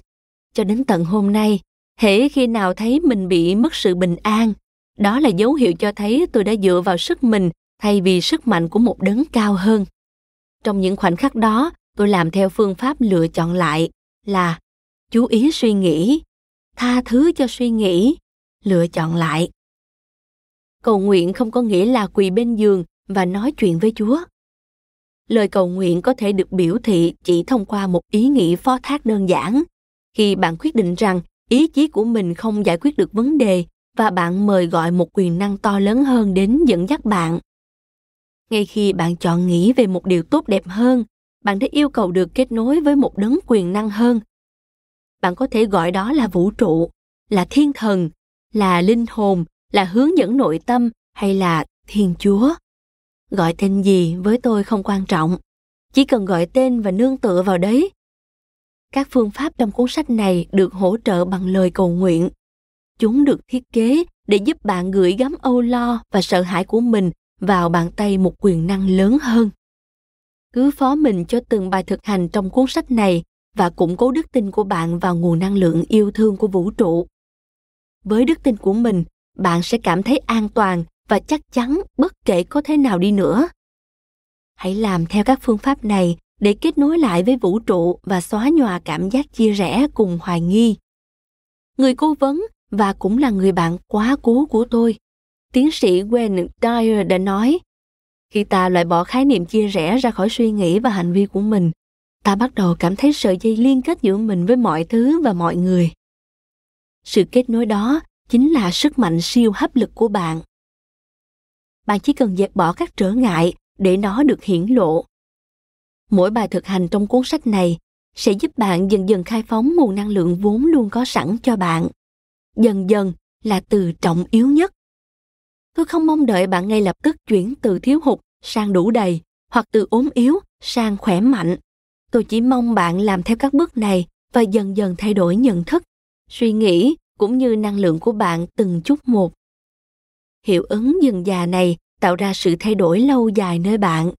Cho đến tận hôm nay, hễ khi nào thấy mình bị mất sự bình an, đó là dấu hiệu cho thấy tôi đã dựa vào sức mình thay vì sức mạnh của một đấng cao hơn. Trong những khoảnh khắc đó, tôi làm theo phương pháp lựa chọn lại là chú ý suy nghĩ tha thứ cho suy nghĩ, lựa chọn lại. Cầu nguyện không có nghĩa là quỳ bên giường và nói chuyện với chúa. Lời cầu nguyện có thể được biểu thị chỉ thông qua một ý nghĩ phó thác đơn giản. Khi bạn quyết định rằng ý chí của mình không giải quyết được vấn đề và bạn mời gọi một quyền năng to lớn hơn đến dẫn dắt bạn. Ngay khi bạn chọn nghĩ về một điều tốt đẹp hơn, bạn đã yêu cầu được kết nối với một đấng quyền năng hơn bạn có thể gọi đó là vũ trụ, là thiên thần, là linh hồn, là hướng dẫn nội tâm hay là thiên chúa. Gọi tên gì với tôi không quan trọng. Chỉ cần gọi tên và nương tựa vào đấy. Các phương pháp trong cuốn sách này được hỗ trợ bằng lời cầu nguyện. Chúng được thiết kế để giúp bạn gửi gắm âu lo và sợ hãi của mình vào bàn tay một quyền năng lớn hơn. Cứ phó mình cho từng bài thực hành trong cuốn sách này và củng cố đức tin của bạn vào nguồn năng lượng yêu thương của vũ trụ. Với đức tin của mình, bạn sẽ cảm thấy an toàn và chắc chắn bất kể có thế nào đi nữa. Hãy làm theo các phương pháp này để kết nối lại với vũ trụ và xóa nhòa cảm giác chia rẽ cùng hoài nghi. Người cố vấn và cũng là người bạn quá cố của tôi. Tiến sĩ Wayne Dyer đã nói, khi ta loại bỏ khái niệm chia rẽ ra khỏi suy nghĩ và hành vi của mình ta bắt đầu cảm thấy sợi dây liên kết giữa mình với mọi thứ và mọi người. Sự kết nối đó chính là sức mạnh siêu hấp lực của bạn. Bạn chỉ cần dẹp bỏ các trở ngại để nó được hiển lộ. Mỗi bài thực hành trong cuốn sách này sẽ giúp bạn dần dần khai phóng nguồn năng lượng vốn luôn có sẵn cho bạn. Dần dần là từ trọng yếu nhất. Tôi không mong đợi bạn ngay lập tức chuyển từ thiếu hụt sang đủ đầy hoặc từ ốm yếu sang khỏe mạnh tôi chỉ mong bạn làm theo các bước này và dần dần thay đổi nhận thức, suy nghĩ cũng như năng lượng của bạn từng chút một. Hiệu ứng dần già này tạo ra sự thay đổi lâu dài nơi bạn.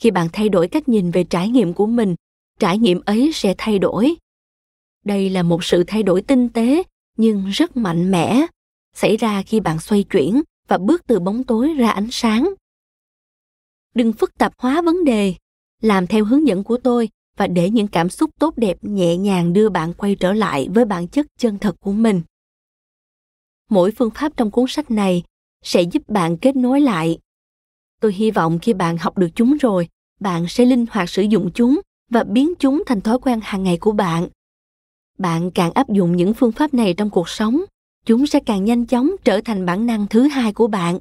Khi bạn thay đổi cách nhìn về trải nghiệm của mình, trải nghiệm ấy sẽ thay đổi. Đây là một sự thay đổi tinh tế, nhưng rất mạnh mẽ, xảy ra khi bạn xoay chuyển và bước từ bóng tối ra ánh sáng. Đừng phức tạp hóa vấn đề. Làm theo hướng dẫn của tôi và để những cảm xúc tốt đẹp nhẹ nhàng đưa bạn quay trở lại với bản chất chân thật của mình. Mỗi phương pháp trong cuốn sách này sẽ giúp bạn kết nối lại. Tôi hy vọng khi bạn học được chúng rồi, bạn sẽ linh hoạt sử dụng chúng và biến chúng thành thói quen hàng ngày của bạn. Bạn càng áp dụng những phương pháp này trong cuộc sống, chúng sẽ càng nhanh chóng trở thành bản năng thứ hai của bạn.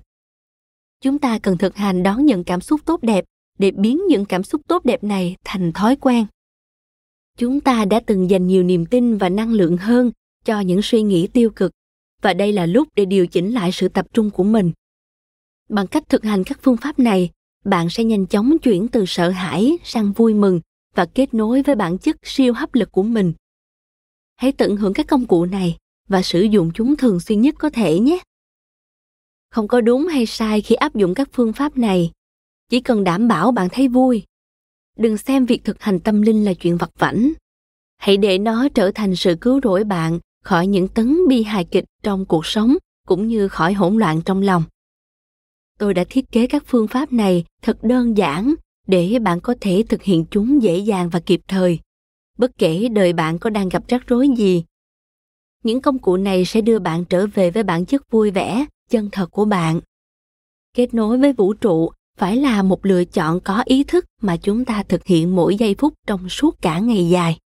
Chúng ta cần thực hành đón nhận cảm xúc tốt đẹp để biến những cảm xúc tốt đẹp này thành thói quen. Chúng ta đã từng dành nhiều niềm tin và năng lượng hơn cho những suy nghĩ tiêu cực, và đây là lúc để điều chỉnh lại sự tập trung của mình. Bằng cách thực hành các phương pháp này, bạn sẽ nhanh chóng chuyển từ sợ hãi sang vui mừng và kết nối với bản chất siêu hấp lực của mình. Hãy tận hưởng các công cụ này và sử dụng chúng thường xuyên nhất có thể nhé. Không có đúng hay sai khi áp dụng các phương pháp này chỉ cần đảm bảo bạn thấy vui. Đừng xem việc thực hành tâm linh là chuyện vặt vãnh. Hãy để nó trở thành sự cứu rỗi bạn khỏi những tấn bi hài kịch trong cuộc sống cũng như khỏi hỗn loạn trong lòng. Tôi đã thiết kế các phương pháp này thật đơn giản để bạn có thể thực hiện chúng dễ dàng và kịp thời. Bất kể đời bạn có đang gặp rắc rối gì, những công cụ này sẽ đưa bạn trở về với bản chất vui vẻ, chân thật của bạn. Kết nối với vũ trụ phải là một lựa chọn có ý thức mà chúng ta thực hiện mỗi giây phút trong suốt cả ngày dài.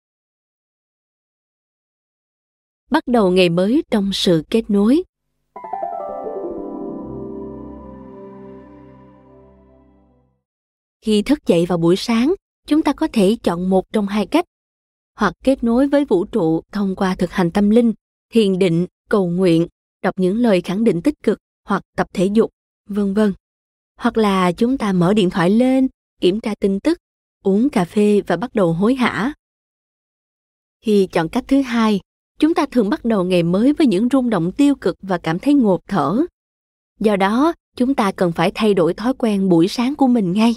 Bắt đầu ngày mới trong sự kết nối. Khi thức dậy vào buổi sáng, chúng ta có thể chọn một trong hai cách. Hoặc kết nối với vũ trụ thông qua thực hành tâm linh, thiền định, cầu nguyện, đọc những lời khẳng định tích cực hoặc tập thể dục, vân vân hoặc là chúng ta mở điện thoại lên, kiểm tra tin tức, uống cà phê và bắt đầu hối hả. Khi chọn cách thứ hai, chúng ta thường bắt đầu ngày mới với những rung động tiêu cực và cảm thấy ngột thở. Do đó, chúng ta cần phải thay đổi thói quen buổi sáng của mình ngay.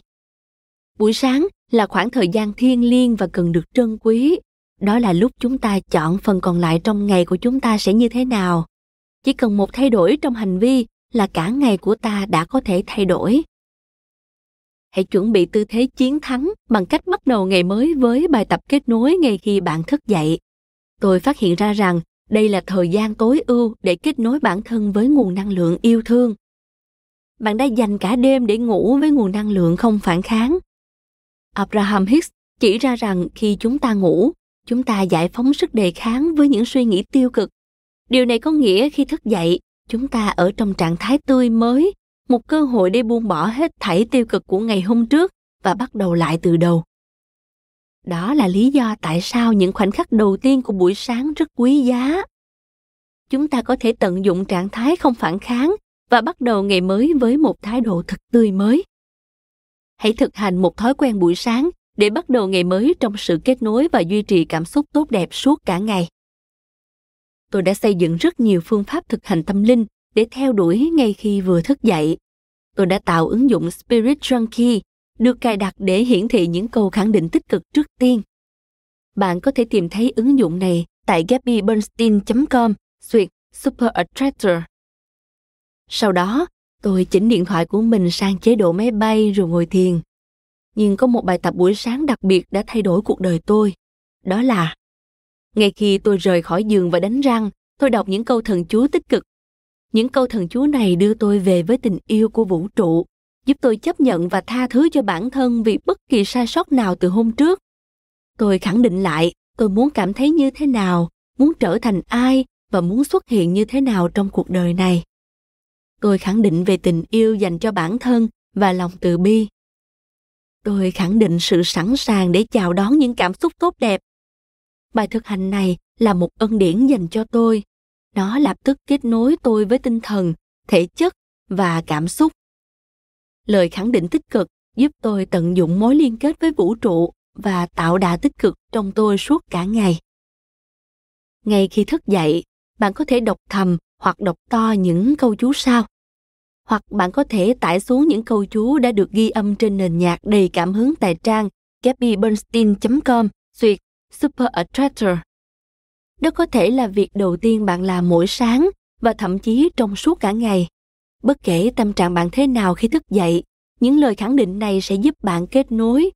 Buổi sáng là khoảng thời gian thiêng liêng và cần được trân quý. Đó là lúc chúng ta chọn phần còn lại trong ngày của chúng ta sẽ như thế nào. Chỉ cần một thay đổi trong hành vi là cả ngày của ta đã có thể thay đổi. Hãy chuẩn bị tư thế chiến thắng bằng cách bắt đầu ngày mới với bài tập kết nối ngay khi bạn thức dậy. Tôi phát hiện ra rằng đây là thời gian tối ưu để kết nối bản thân với nguồn năng lượng yêu thương. Bạn đã dành cả đêm để ngủ với nguồn năng lượng không phản kháng. Abraham hicks chỉ ra rằng khi chúng ta ngủ, chúng ta giải phóng sức đề kháng với những suy nghĩ tiêu cực. Điều này có nghĩa khi thức dậy chúng ta ở trong trạng thái tươi mới, một cơ hội để buông bỏ hết thảy tiêu cực của ngày hôm trước và bắt đầu lại từ đầu. Đó là lý do tại sao những khoảnh khắc đầu tiên của buổi sáng rất quý giá. Chúng ta có thể tận dụng trạng thái không phản kháng và bắt đầu ngày mới với một thái độ thật tươi mới. Hãy thực hành một thói quen buổi sáng để bắt đầu ngày mới trong sự kết nối và duy trì cảm xúc tốt đẹp suốt cả ngày tôi đã xây dựng rất nhiều phương pháp thực hành tâm linh để theo đuổi ngay khi vừa thức dậy tôi đã tạo ứng dụng spirit junkie được cài đặt để hiển thị những câu khẳng định tích cực trước tiên bạn có thể tìm thấy ứng dụng này tại gabbybernstein.com suyệt Super Attractor. Sau đó, tôi chỉnh điện thoại của mình sang chế độ máy bay rồi ngồi thiền. Nhưng có một bài tập buổi sáng đặc biệt đã thay đổi cuộc đời tôi. Đó là ngay khi tôi rời khỏi giường và đánh răng, tôi đọc những câu thần chú tích cực. Những câu thần chú này đưa tôi về với tình yêu của vũ trụ, giúp tôi chấp nhận và tha thứ cho bản thân vì bất kỳ sai sót nào từ hôm trước. Tôi khẳng định lại, tôi muốn cảm thấy như thế nào, muốn trở thành ai và muốn xuất hiện như thế nào trong cuộc đời này. Tôi khẳng định về tình yêu dành cho bản thân và lòng từ bi. Tôi khẳng định sự sẵn sàng để chào đón những cảm xúc tốt đẹp bài thực hành này là một ân điển dành cho tôi. Nó lập tức kết nối tôi với tinh thần, thể chất và cảm xúc. Lời khẳng định tích cực giúp tôi tận dụng mối liên kết với vũ trụ và tạo đà tích cực trong tôi suốt cả ngày. Ngay khi thức dậy, bạn có thể đọc thầm hoặc đọc to những câu chú sau. Hoặc bạn có thể tải xuống những câu chú đã được ghi âm trên nền nhạc đầy cảm hứng tại trang gabbybernstein.com duyệt Super Attractor. Đó có thể là việc đầu tiên bạn làm mỗi sáng và thậm chí trong suốt cả ngày. Bất kể tâm trạng bạn thế nào khi thức dậy, những lời khẳng định này sẽ giúp bạn kết nối.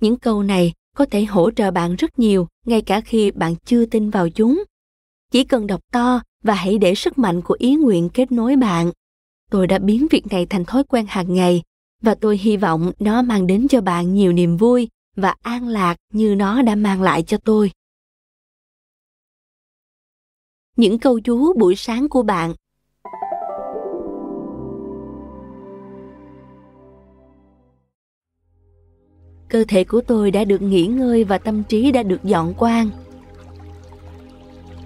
Những câu này có thể hỗ trợ bạn rất nhiều ngay cả khi bạn chưa tin vào chúng. Chỉ cần đọc to và hãy để sức mạnh của ý nguyện kết nối bạn. Tôi đã biến việc này thành thói quen hàng ngày và tôi hy vọng nó mang đến cho bạn nhiều niềm vui và an lạc như nó đã mang lại cho tôi. Những câu chú buổi sáng của bạn. Cơ thể của tôi đã được nghỉ ngơi và tâm trí đã được dọn quang.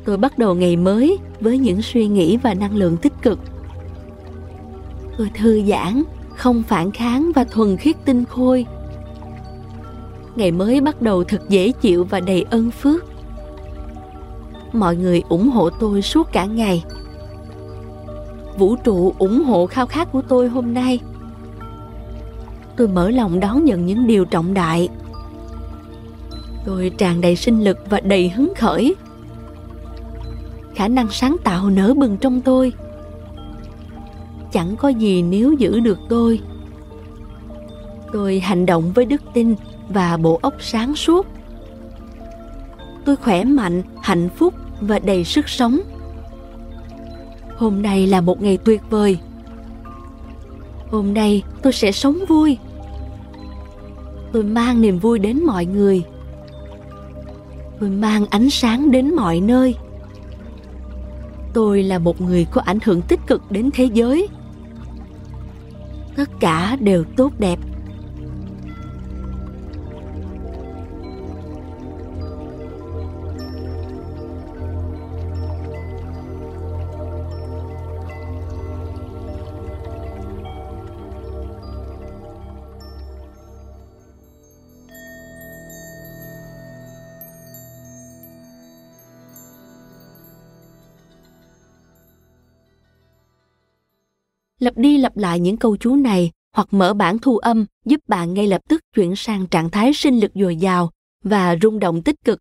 Tôi bắt đầu ngày mới với những suy nghĩ và năng lượng tích cực. Tôi thư giãn, không phản kháng và thuần khiết tinh khôi ngày mới bắt đầu thật dễ chịu và đầy ân phước. Mọi người ủng hộ tôi suốt cả ngày. Vũ trụ ủng hộ khao khát của tôi hôm nay. Tôi mở lòng đón nhận những điều trọng đại. Tôi tràn đầy sinh lực và đầy hứng khởi. Khả năng sáng tạo nở bừng trong tôi. Chẳng có gì nếu giữ được tôi. Tôi hành động với đức tin và bộ óc sáng suốt. Tôi khỏe mạnh, hạnh phúc và đầy sức sống. Hôm nay là một ngày tuyệt vời. Hôm nay tôi sẽ sống vui. Tôi mang niềm vui đến mọi người. Tôi mang ánh sáng đến mọi nơi. Tôi là một người có ảnh hưởng tích cực đến thế giới. Tất cả đều tốt đẹp. Lặp đi lặp lại những câu chú này hoặc mở bản thu âm giúp bạn ngay lập tức chuyển sang trạng thái sinh lực dồi dào và rung động tích cực.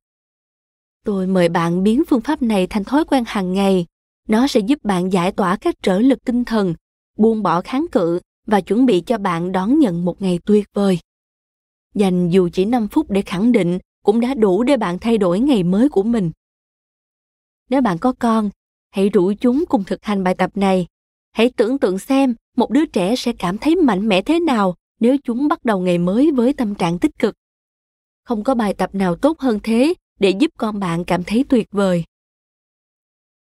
Tôi mời bạn biến phương pháp này thành thói quen hàng ngày. Nó sẽ giúp bạn giải tỏa các trở lực tinh thần, buông bỏ kháng cự và chuẩn bị cho bạn đón nhận một ngày tuyệt vời. Dành dù chỉ 5 phút để khẳng định cũng đã đủ để bạn thay đổi ngày mới của mình. Nếu bạn có con, hãy rủ chúng cùng thực hành bài tập này Hãy tưởng tượng xem một đứa trẻ sẽ cảm thấy mạnh mẽ thế nào nếu chúng bắt đầu ngày mới với tâm trạng tích cực. Không có bài tập nào tốt hơn thế để giúp con bạn cảm thấy tuyệt vời.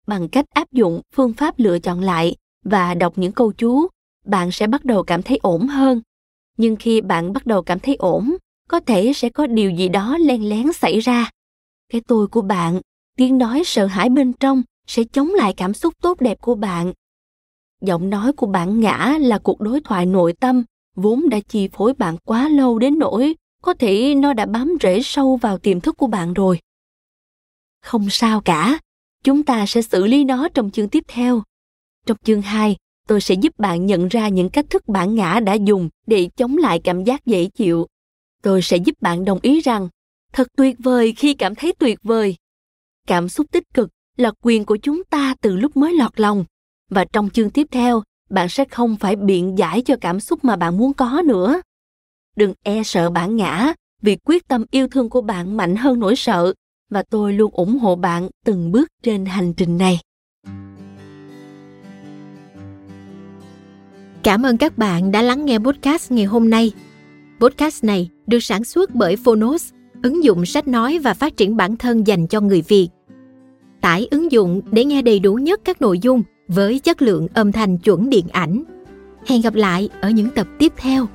Bằng cách áp dụng phương pháp lựa chọn lại và đọc những câu chú, bạn sẽ bắt đầu cảm thấy ổn hơn. Nhưng khi bạn bắt đầu cảm thấy ổn, có thể sẽ có điều gì đó len lén xảy ra. Cái tôi của bạn, tiếng nói sợ hãi bên trong sẽ chống lại cảm xúc tốt đẹp của bạn giọng nói của bạn ngã là cuộc đối thoại nội tâm vốn đã chi phối bạn quá lâu đến nỗi có thể nó đã bám rễ sâu vào tiềm thức của bạn rồi không sao cả chúng ta sẽ xử lý nó trong chương tiếp theo trong chương 2, tôi sẽ giúp bạn nhận ra những cách thức bản ngã đã dùng để chống lại cảm giác dễ chịu. Tôi sẽ giúp bạn đồng ý rằng, thật tuyệt vời khi cảm thấy tuyệt vời. Cảm xúc tích cực là quyền của chúng ta từ lúc mới lọt lòng và trong chương tiếp theo, bạn sẽ không phải biện giải cho cảm xúc mà bạn muốn có nữa. Đừng e sợ bản ngã, vì quyết tâm yêu thương của bạn mạnh hơn nỗi sợ, và tôi luôn ủng hộ bạn từng bước trên hành trình này. Cảm ơn các bạn đã lắng nghe podcast ngày hôm nay. Podcast này được sản xuất bởi phonos, ứng dụng sách nói và phát triển bản thân dành cho người việt. Tải ứng dụng để nghe đầy đủ nhất các nội dung với chất lượng âm thanh chuẩn điện ảnh. Hẹn gặp lại ở những tập tiếp theo.